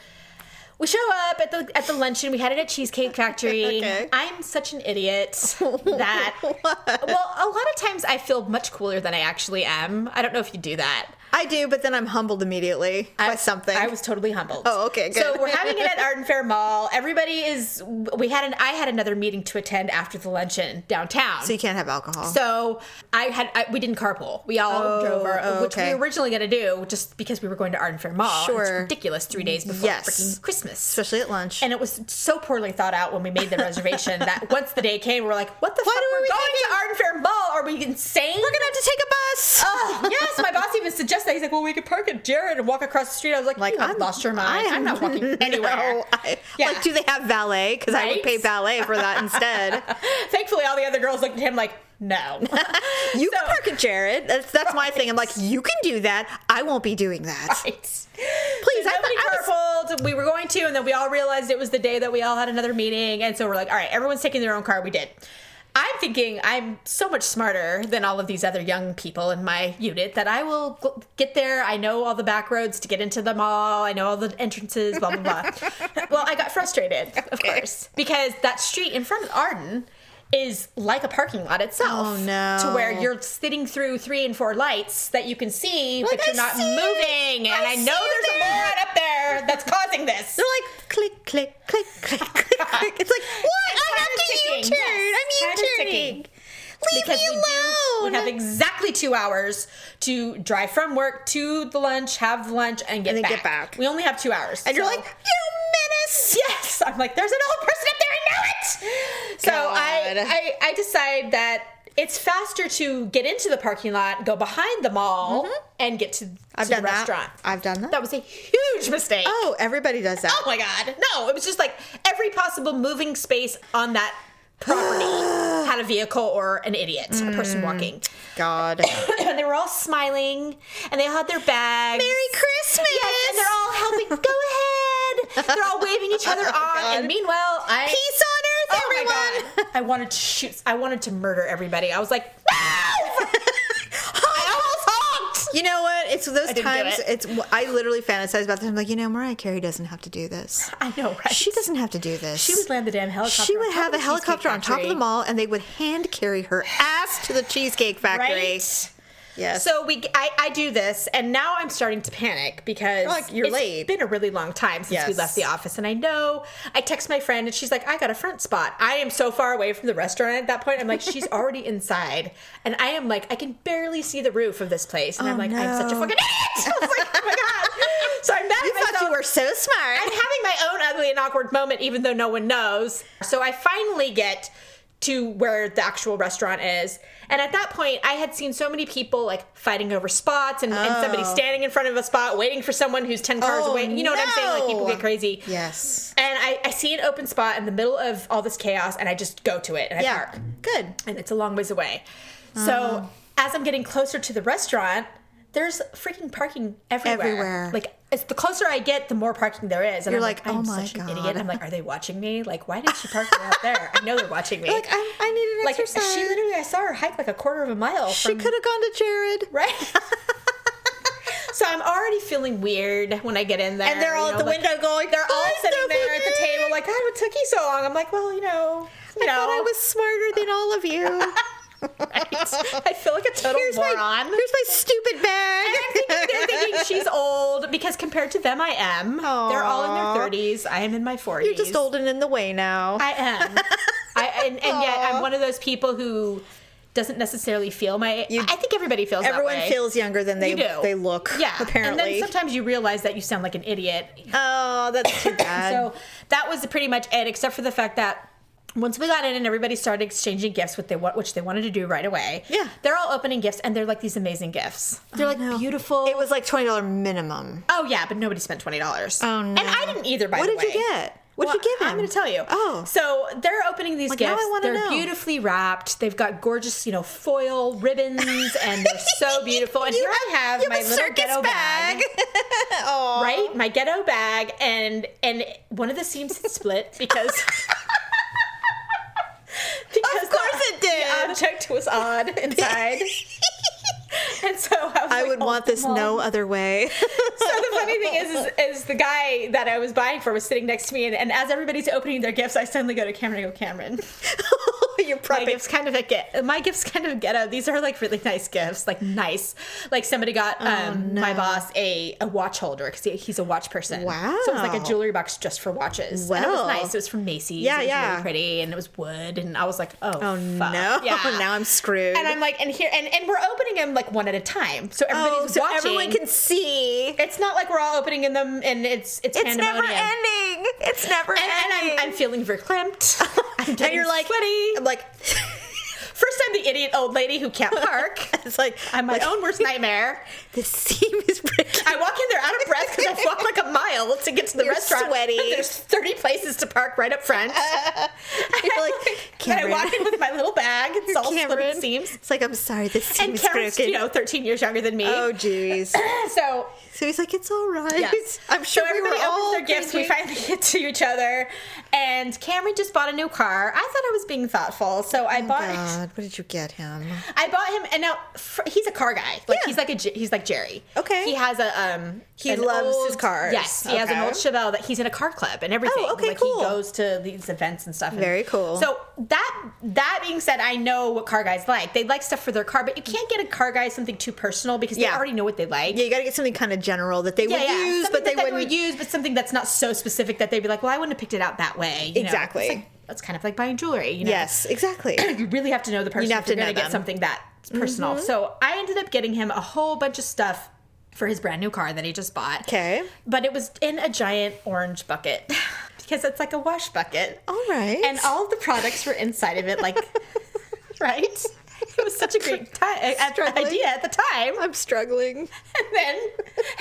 [SPEAKER 3] we show up at the at the luncheon. We had it at Cheesecake Factory.
[SPEAKER 2] Okay.
[SPEAKER 3] I'm such an idiot that well, a lot of times I feel much cooler than I actually am. I don't know if you do that.
[SPEAKER 2] I do, but then I'm humbled immediately by something.
[SPEAKER 3] I was totally humbled.
[SPEAKER 2] Oh, okay, good.
[SPEAKER 3] So we're having it at Arden Fair Mall. Everybody is. We had an. I had another meeting to attend after the luncheon downtown.
[SPEAKER 2] so you can't have alcohol.
[SPEAKER 3] So I had I, we didn't carpool. We all
[SPEAKER 2] Oh,
[SPEAKER 3] drove our,
[SPEAKER 2] oh,
[SPEAKER 3] which
[SPEAKER 2] okay.
[SPEAKER 3] we were originally going to do just because we were going to Arden Fair Mall. It's
[SPEAKER 2] Sure.
[SPEAKER 3] ridiculous. Three days before
[SPEAKER 2] Yes.
[SPEAKER 3] freaking Christmas.
[SPEAKER 2] Especially at lunch.
[SPEAKER 3] And it was so poorly thought out when we made the reservation that once the day came, we're like, "What the
[SPEAKER 2] Why
[SPEAKER 3] fuck?
[SPEAKER 2] do
[SPEAKER 3] We're
[SPEAKER 2] we
[SPEAKER 3] going
[SPEAKER 2] think
[SPEAKER 3] to Arden Fair Mall? Are we insane?
[SPEAKER 2] We're gonna have to take a bus.
[SPEAKER 3] Oh, yes, my boss even suggested that. He's like, well, we could park at Jared and walk across the street. I was like,
[SPEAKER 2] like
[SPEAKER 3] you
[SPEAKER 2] I'm
[SPEAKER 3] lost your mind. I'm not walking anywhere.
[SPEAKER 2] No, I,
[SPEAKER 3] Yeah.
[SPEAKER 2] Like, do they have valet? Because I would pay valet for that instead.
[SPEAKER 3] Thankfully, all the other girls looked at him like, no.
[SPEAKER 2] You
[SPEAKER 3] So-
[SPEAKER 2] can park at Jared. That's that's my thing. I'm like, you can do that. I won't be doing that.
[SPEAKER 3] Right.
[SPEAKER 2] Please,
[SPEAKER 3] So
[SPEAKER 2] I
[SPEAKER 3] nobody
[SPEAKER 2] thought I
[SPEAKER 3] carpooled. We were going to, and then we all realized it was the day that we all had another meeting, and so we're like, all right, everyone's taking their own car. We did. I'm thinking I'm so much smarter than all of these other young people in my unit that I will get there. I know all the back roads to get into the mall. I know all the entrances, blah, blah, blah. well, I got frustrated, of course, because that street in front of Arden is like a parking lot itself.
[SPEAKER 2] Oh, no.
[SPEAKER 3] To where you're sitting through three and four lights that you can see,
[SPEAKER 2] Like,
[SPEAKER 3] but you're
[SPEAKER 2] I
[SPEAKER 3] not
[SPEAKER 2] it.
[SPEAKER 3] moving.
[SPEAKER 2] I
[SPEAKER 3] and I know
[SPEAKER 2] it
[SPEAKER 3] there's a
[SPEAKER 2] there.
[SPEAKER 3] moron up there that's causing this.
[SPEAKER 2] They're like click, click, click, click, click, click. It's like what?
[SPEAKER 3] And
[SPEAKER 2] I have to. U-turn.
[SPEAKER 3] Yes,
[SPEAKER 2] I'm U-turning. Leave
[SPEAKER 3] because
[SPEAKER 2] me
[SPEAKER 3] we
[SPEAKER 2] alone.
[SPEAKER 3] do we have exactly two hours to drive from work to the lunch, have lunch, and get
[SPEAKER 2] And then
[SPEAKER 3] back.
[SPEAKER 2] get back.
[SPEAKER 3] We only have two hours,
[SPEAKER 2] and you're like, you menace.
[SPEAKER 3] yes. I'm like, there's an old person up there. I know it. So I, I I decide that. It's faster to get into the parking lot, go behind the mall, and get to,
[SPEAKER 2] Mm-hmm. I've
[SPEAKER 3] the
[SPEAKER 2] that.
[SPEAKER 3] restaurant.
[SPEAKER 2] I've done that.
[SPEAKER 3] That was a huge mistake.
[SPEAKER 2] Oh, everybody does that.
[SPEAKER 3] Oh my god. No, it was just like every possible moving space on that property had a vehicle or an idiot, a person
[SPEAKER 2] Mm.
[SPEAKER 3] walking.
[SPEAKER 2] God.
[SPEAKER 3] and they were all smiling and they all had their bags.
[SPEAKER 2] Merry Christmas.
[SPEAKER 3] Yes, and they're all helping. Go ahead. They're all waving each other oh on,
[SPEAKER 2] God.
[SPEAKER 3] and meanwhile, I
[SPEAKER 2] Peace on earth,
[SPEAKER 3] Oh
[SPEAKER 2] everyone.
[SPEAKER 3] I wanted to shoot. I wanted to murder everybody. I was like, no! I almost honked.
[SPEAKER 2] You know what? It's those times.
[SPEAKER 3] it.
[SPEAKER 2] It's I literally fantasize about this. I'm like, you know, Mariah Carey doesn't have to do this.
[SPEAKER 3] I know, right?
[SPEAKER 2] She doesn't have to do this.
[SPEAKER 3] She would land the damn helicopter.
[SPEAKER 2] She would have a helicopter on top of the mall, and they would hand carry her ass to the Cheesecake Factory.
[SPEAKER 3] Right.
[SPEAKER 2] Yes.
[SPEAKER 3] So we, I, I do this, and now I'm starting to panic because
[SPEAKER 2] Like, you're
[SPEAKER 3] it's
[SPEAKER 2] late.
[SPEAKER 3] been a really long time since we left the office, and I know. I text my friend, and she's like, "I got a front spot." I am so far away from the restaurant at that point. I'm like, she's already inside, and I am like, I can barely see the roof of this place, and I'm oh, like, I'm such a
[SPEAKER 2] no.
[SPEAKER 3] fucking idiot. I was like, oh my god. So I'm mad
[SPEAKER 2] you
[SPEAKER 3] at myself.
[SPEAKER 2] thought you were so smart.
[SPEAKER 3] I'm having my own ugly and awkward moment, even though no one knows. So I finally get to where the actual restaurant is. And at that point, I had seen so many people like fighting over spots and, and somebody
[SPEAKER 2] Oh.
[SPEAKER 3] standing in front of a spot waiting for someone who's 10 cars
[SPEAKER 2] Oh,
[SPEAKER 3] away. You know what I'm saying? Like people get crazy.
[SPEAKER 2] yes.
[SPEAKER 3] And I, I see an open spot in the middle of all this chaos and I just go to it and I
[SPEAKER 2] Yeah.
[SPEAKER 3] park.
[SPEAKER 2] Good.
[SPEAKER 3] And it's a long ways away.
[SPEAKER 2] Uh-huh.
[SPEAKER 3] So as I'm getting closer to the restaurant, there's freaking parking everywhere.
[SPEAKER 2] Everywhere.
[SPEAKER 3] Like it's the closer I get, the more parking there is. And
[SPEAKER 2] You're
[SPEAKER 3] I'm
[SPEAKER 2] like,
[SPEAKER 3] I'm
[SPEAKER 2] "Oh my
[SPEAKER 3] such an
[SPEAKER 2] God."
[SPEAKER 3] idiot. I'm like, are they watching me? Like, why did she park me out there? I know they're watching me.
[SPEAKER 2] Like I, I need an
[SPEAKER 3] Like,
[SPEAKER 2] exercise.
[SPEAKER 3] she literally, I saw her hike like a quarter of a mile.
[SPEAKER 2] She could have gone to Jared.
[SPEAKER 3] right. so I'm already feeling weird when I get in there.
[SPEAKER 2] And they're all
[SPEAKER 3] you
[SPEAKER 2] at the
[SPEAKER 3] like,
[SPEAKER 2] window going.
[SPEAKER 3] They're all sitting there at the table, like, God, what took you so long? I'm like, well, you know, you
[SPEAKER 2] I
[SPEAKER 3] know,
[SPEAKER 2] thought I was smarter than all of you.
[SPEAKER 3] I feel like a total
[SPEAKER 2] here's
[SPEAKER 3] moron.
[SPEAKER 2] my here's my stupid bag.
[SPEAKER 3] And I'm thinking they're thinking she's old because compared to them, I am. They're all in their 30s. I am in my 40s.
[SPEAKER 2] You're just old and in the way now.
[SPEAKER 3] I am. I and, and yet I'm one of those people who doesn't necessarily feel my. I think everybody feels.
[SPEAKER 2] Everyone
[SPEAKER 3] that way.
[SPEAKER 2] feels younger than they
[SPEAKER 3] You do.
[SPEAKER 2] they look.
[SPEAKER 3] Yeah.
[SPEAKER 2] apparently.
[SPEAKER 3] And then sometimes you realize that you sound like an idiot.
[SPEAKER 2] oh, that's too bad.
[SPEAKER 3] So that was pretty much it, except for the fact that once we got in and everybody started exchanging gifts, what they want, which they wanted to do right away.
[SPEAKER 2] Yeah.
[SPEAKER 3] they're all opening gifts, and they're like these amazing gifts. They're oh, like
[SPEAKER 2] no.
[SPEAKER 3] beautiful.
[SPEAKER 2] it was like twenty dollar minimum.
[SPEAKER 3] oh yeah, but nobody spent twenty dollars.
[SPEAKER 2] Oh, no.
[SPEAKER 3] and I didn't either. By
[SPEAKER 2] What
[SPEAKER 3] the
[SPEAKER 2] did you get? What did
[SPEAKER 3] Well,
[SPEAKER 2] you give him?
[SPEAKER 3] I'm going to tell you.
[SPEAKER 2] Oh.
[SPEAKER 3] so they're opening these
[SPEAKER 2] Like, now I
[SPEAKER 3] gifts. They're
[SPEAKER 2] know.
[SPEAKER 3] beautifully wrapped. They've got gorgeous, you know, foil ribbons, and they're so beautiful. And
[SPEAKER 2] You
[SPEAKER 3] here I have
[SPEAKER 2] you
[SPEAKER 3] my
[SPEAKER 2] a
[SPEAKER 3] little
[SPEAKER 2] circus
[SPEAKER 3] ghetto bag.
[SPEAKER 2] Aw.
[SPEAKER 3] right? My ghetto bag, and and one of the seams had split because. because
[SPEAKER 2] Of course it did.
[SPEAKER 3] The object was odd inside, and so I was.
[SPEAKER 2] I
[SPEAKER 3] like,
[SPEAKER 2] would
[SPEAKER 3] "Oh,
[SPEAKER 2] want this
[SPEAKER 3] Mom."
[SPEAKER 2] no other way.
[SPEAKER 3] So the funny thing is, is, is the guy that I was buying for was sitting next to me, and, and as everybody's opening their gifts, I suddenly go to Cameron and go, Cameron,
[SPEAKER 2] You're
[SPEAKER 3] my gifts kind of a get. My gifts kind of ghetto. These are like really nice gifts, like nice. Like somebody got um, my
[SPEAKER 2] Oh,
[SPEAKER 3] boss a, a watch holder because he, he's a watch person.
[SPEAKER 2] Wow.
[SPEAKER 3] So it was like a jewelry box just for watches. and it was nice. It was from Macy's.
[SPEAKER 2] Yeah,
[SPEAKER 3] it was
[SPEAKER 2] yeah.
[SPEAKER 3] Really pretty, and it was wood, and I was like, oh,
[SPEAKER 2] Oh
[SPEAKER 3] fuck.
[SPEAKER 2] no!
[SPEAKER 3] Yeah.
[SPEAKER 2] now I'm screwed.
[SPEAKER 3] And I'm like, and here, and, and we're opening them like one at a time, so
[SPEAKER 2] oh,
[SPEAKER 3] everybody's
[SPEAKER 2] so
[SPEAKER 3] watching.
[SPEAKER 2] everyone can see.
[SPEAKER 3] It's not like we're all opening in them, and it's it's,
[SPEAKER 2] It's never ending. It's never
[SPEAKER 3] And, and
[SPEAKER 2] ending.
[SPEAKER 3] I'm, I'm feeling verklempt. I'm
[SPEAKER 2] and you're like
[SPEAKER 3] sweaty.
[SPEAKER 2] I'm like,
[SPEAKER 3] First, I'm the idiot old lady who can't park.
[SPEAKER 2] it's like
[SPEAKER 3] I'm my
[SPEAKER 2] like,
[SPEAKER 3] own worst nightmare.
[SPEAKER 2] The seam is breaking.
[SPEAKER 3] I walk in there out of breath because I've walked like a mile to get to the
[SPEAKER 2] You're
[SPEAKER 3] restaurant.
[SPEAKER 2] sweaty.
[SPEAKER 3] There's 30 places to park right up front.
[SPEAKER 2] You're like,
[SPEAKER 3] and I walk in with my little bag. It's all split
[SPEAKER 2] Cameron.
[SPEAKER 3] seams.
[SPEAKER 2] It's like I'm sorry. The seam
[SPEAKER 3] And
[SPEAKER 2] is
[SPEAKER 3] Cameron's,
[SPEAKER 2] broken.
[SPEAKER 3] you know, 13 years younger than me.
[SPEAKER 2] oh jeez.
[SPEAKER 3] so
[SPEAKER 2] So he's like, it's all right.
[SPEAKER 3] Yes.
[SPEAKER 2] I'm sure
[SPEAKER 3] so
[SPEAKER 2] we were all
[SPEAKER 3] opens their gifts. We finally get to each other, and Cameron just bought a new car. I thought I was being thoughtful, so I oh, bought.
[SPEAKER 2] Oh, God, what did you get him?
[SPEAKER 3] I bought him, and now he's a car guy. Like
[SPEAKER 2] Yeah.
[SPEAKER 3] he's like a he's like Jerry.
[SPEAKER 2] Okay.
[SPEAKER 3] He has a um.
[SPEAKER 2] He loves
[SPEAKER 3] old-
[SPEAKER 2] his cars.
[SPEAKER 3] Yes, he has an
[SPEAKER 2] Okay.
[SPEAKER 3] old Chevelle that he's in a car club and everything.
[SPEAKER 2] Oh, okay,
[SPEAKER 3] like
[SPEAKER 2] cool.
[SPEAKER 3] He goes to these events and stuff. and-
[SPEAKER 2] Very cool.
[SPEAKER 3] So that that being said, I know what car guys like. They like stuff for their car, but you can't get a car guy something too personal because
[SPEAKER 2] Yeah.
[SPEAKER 3] they already know what they like.
[SPEAKER 2] Yeah, you got to get something kind of general that they
[SPEAKER 3] Yeah,
[SPEAKER 2] would
[SPEAKER 3] yeah.
[SPEAKER 2] use,
[SPEAKER 3] something
[SPEAKER 2] but they
[SPEAKER 3] that
[SPEAKER 2] wouldn't.
[SPEAKER 3] would use, but something that's not so specific that they'd be like, "Well, I wouldn't have picked it out that way." you?
[SPEAKER 2] Exactly.
[SPEAKER 3] That's kind of like buying jewelry. You know?
[SPEAKER 2] Yes, exactly.
[SPEAKER 3] you really have to know the person.
[SPEAKER 2] have
[SPEAKER 3] if you're
[SPEAKER 2] to know
[SPEAKER 3] get something that's personal. Mm-hmm. So I ended up getting him a whole bunch of stuff for his brand new car that he just bought.
[SPEAKER 2] Okay.
[SPEAKER 3] But it was in a giant orange bucket because it's like a wash bucket.
[SPEAKER 2] all right.
[SPEAKER 3] And all of the products were inside of it, like right. It was such a great time, idea at the time.
[SPEAKER 2] I'm struggling.
[SPEAKER 3] And then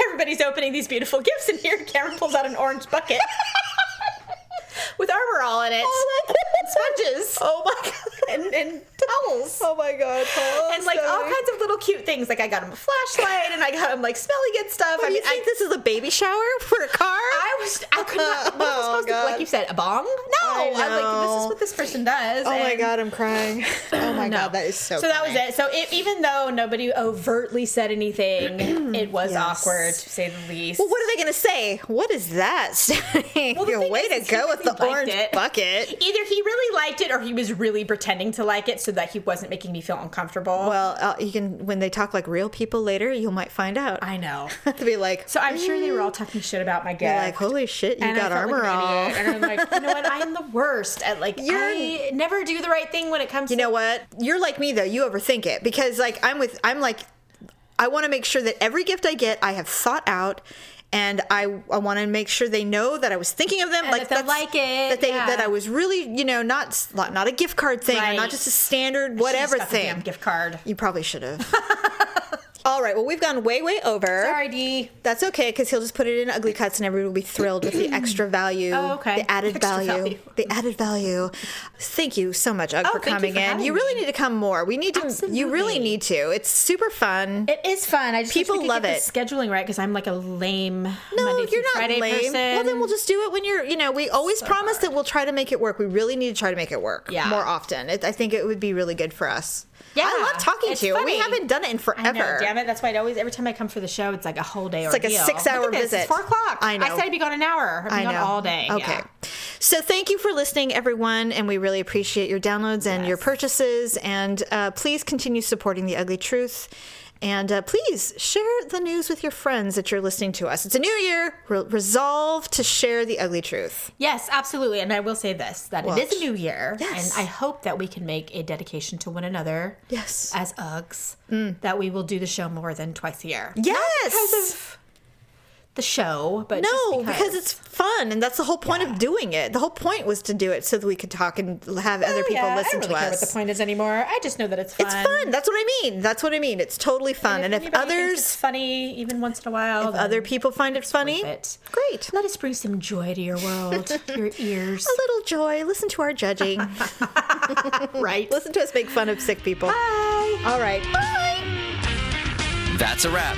[SPEAKER 3] everybody's opening these beautiful gifts, and here Cameron pulls out an orange bucket with Armor All in it.
[SPEAKER 2] Oh,
[SPEAKER 3] and sponges.
[SPEAKER 2] Oh my god.
[SPEAKER 3] and, and towels.
[SPEAKER 2] Oh my god, Paul.
[SPEAKER 3] and like all kinds of little cute things. Like I got him a flashlight, and I got him like smelly good stuff.
[SPEAKER 2] What,
[SPEAKER 3] I mean, I,
[SPEAKER 2] this is a baby shower for a car?
[SPEAKER 3] I was, I could not. I
[SPEAKER 2] Oh,
[SPEAKER 3] supposed to, like you said, a bong? No,
[SPEAKER 2] I
[SPEAKER 3] I'm like, this is what this person does.
[SPEAKER 2] oh my god, I'm crying. Oh my
[SPEAKER 3] No.
[SPEAKER 2] god, that is so.
[SPEAKER 3] So that was it. So it, even though nobody overtly said anything, it was
[SPEAKER 2] Yes.
[SPEAKER 3] awkward to say the least.
[SPEAKER 2] Well, what are they to say? What is that?
[SPEAKER 3] Well, the
[SPEAKER 2] Your way
[SPEAKER 3] is,
[SPEAKER 2] to go with the
[SPEAKER 3] liked
[SPEAKER 2] orange
[SPEAKER 3] it.
[SPEAKER 2] bucket.
[SPEAKER 3] Either he really liked it or he was really pretending to like it so that he wasn't making me feel uncomfortable.
[SPEAKER 2] Well, uh, you can when they talk like real people later, you might find out.
[SPEAKER 3] I know.
[SPEAKER 2] to be like,
[SPEAKER 3] So I'm sure they were all talking shit about my gift.
[SPEAKER 2] you're like, holy shit, you
[SPEAKER 3] And
[SPEAKER 2] got armor
[SPEAKER 3] like an
[SPEAKER 2] all.
[SPEAKER 3] And I'm like, you know what? I am the worst at like,
[SPEAKER 2] You're-
[SPEAKER 3] I never do the right thing when it comes to
[SPEAKER 2] You
[SPEAKER 3] to
[SPEAKER 2] know what? You're like me though. You overthink it because like I'm with I'm like I want to make sure that every gift I get I have thought out and I I want to make sure they know that I was thinking of them
[SPEAKER 3] And
[SPEAKER 2] like
[SPEAKER 3] that like it,
[SPEAKER 2] that they
[SPEAKER 3] yeah.
[SPEAKER 2] that I was really, you know, not not a gift card thing or not just a standard whatever thing.
[SPEAKER 3] gift card.
[SPEAKER 2] You probably should have. All right, well we've gone way way over.
[SPEAKER 3] Sorry, D.
[SPEAKER 2] That's okay because he'll just put it in ugly cuts and everyone will be thrilled with the extra value.
[SPEAKER 3] Oh, okay.
[SPEAKER 2] The added value,
[SPEAKER 3] value.
[SPEAKER 2] The added value. Thank you so much, Ugg,
[SPEAKER 3] Oh,
[SPEAKER 2] for
[SPEAKER 3] thank you
[SPEAKER 2] coming
[SPEAKER 3] for
[SPEAKER 2] in. You really
[SPEAKER 3] me.
[SPEAKER 2] need to come more. We need to. You really need to. It's super fun.
[SPEAKER 3] It is fun. I just
[SPEAKER 2] People
[SPEAKER 3] wish we could
[SPEAKER 2] love
[SPEAKER 3] get
[SPEAKER 2] it.
[SPEAKER 3] The scheduling right because I'm like a lame
[SPEAKER 2] no,
[SPEAKER 3] Monday
[SPEAKER 2] you're not
[SPEAKER 3] Friday
[SPEAKER 2] lame.
[SPEAKER 3] person.
[SPEAKER 2] Well, then we'll just do it when you're. You know, we always
[SPEAKER 3] So
[SPEAKER 2] promise
[SPEAKER 3] hard.
[SPEAKER 2] that we'll try to make it work. We really need to try to make it work.
[SPEAKER 3] Yeah.
[SPEAKER 2] More often. It, I think it would be really good for us.
[SPEAKER 3] Yeah,
[SPEAKER 2] I love talking
[SPEAKER 3] it's
[SPEAKER 2] to you. We haven't done it in
[SPEAKER 3] I
[SPEAKER 2] forever.
[SPEAKER 3] know, damn it. That's why it always every time I come for the show, it's like a whole day.
[SPEAKER 2] Or something. Like a six-hour visit.
[SPEAKER 3] It's four o'clock.
[SPEAKER 2] I know.
[SPEAKER 3] I said I'd be gone an hour.
[SPEAKER 2] I
[SPEAKER 3] gone
[SPEAKER 2] know.
[SPEAKER 3] all day.
[SPEAKER 2] Okay.
[SPEAKER 3] yeah.
[SPEAKER 2] So thank you for listening, everyone, and we really appreciate your downloads and your purchases. And uh, please continue supporting the Ugly Truth. And uh, please share the news with your friends that you're listening to us. It's a new year. Re- resolve to share the ugly truth.
[SPEAKER 3] Yes, absolutely. And I will say this: that
[SPEAKER 2] What?
[SPEAKER 3] it is a new year,
[SPEAKER 2] Yes.
[SPEAKER 3] and I hope that we can make a dedication to one another.
[SPEAKER 2] Yes. Mm.
[SPEAKER 3] as Uggs, that we will do the show more than twice a year.
[SPEAKER 2] Yes.
[SPEAKER 3] because of the show, but
[SPEAKER 2] no,
[SPEAKER 3] just
[SPEAKER 2] because. it's fun, and that's the whole point of doing it. The whole point was to do it so that we could talk and have other
[SPEAKER 3] Oh,
[SPEAKER 2] people
[SPEAKER 3] yeah,
[SPEAKER 2] listen
[SPEAKER 3] I don't
[SPEAKER 2] to
[SPEAKER 3] care
[SPEAKER 2] us.
[SPEAKER 3] what the point is anymore. I just know that it's fun.
[SPEAKER 2] it's fun. That's what I mean. That's what I mean. It's totally fun. And, if,
[SPEAKER 3] anybody thinks
[SPEAKER 2] others,
[SPEAKER 3] it's funny, even once in a while,
[SPEAKER 2] if other people find it funny,
[SPEAKER 3] it.
[SPEAKER 2] great.
[SPEAKER 3] let us bring some joy to your world, your ears.
[SPEAKER 2] A little joy. Listen to our judging.
[SPEAKER 3] right.
[SPEAKER 2] Listen to us make fun of sick people.
[SPEAKER 3] Bye.
[SPEAKER 2] All right. Bye.
[SPEAKER 1] That's a wrap.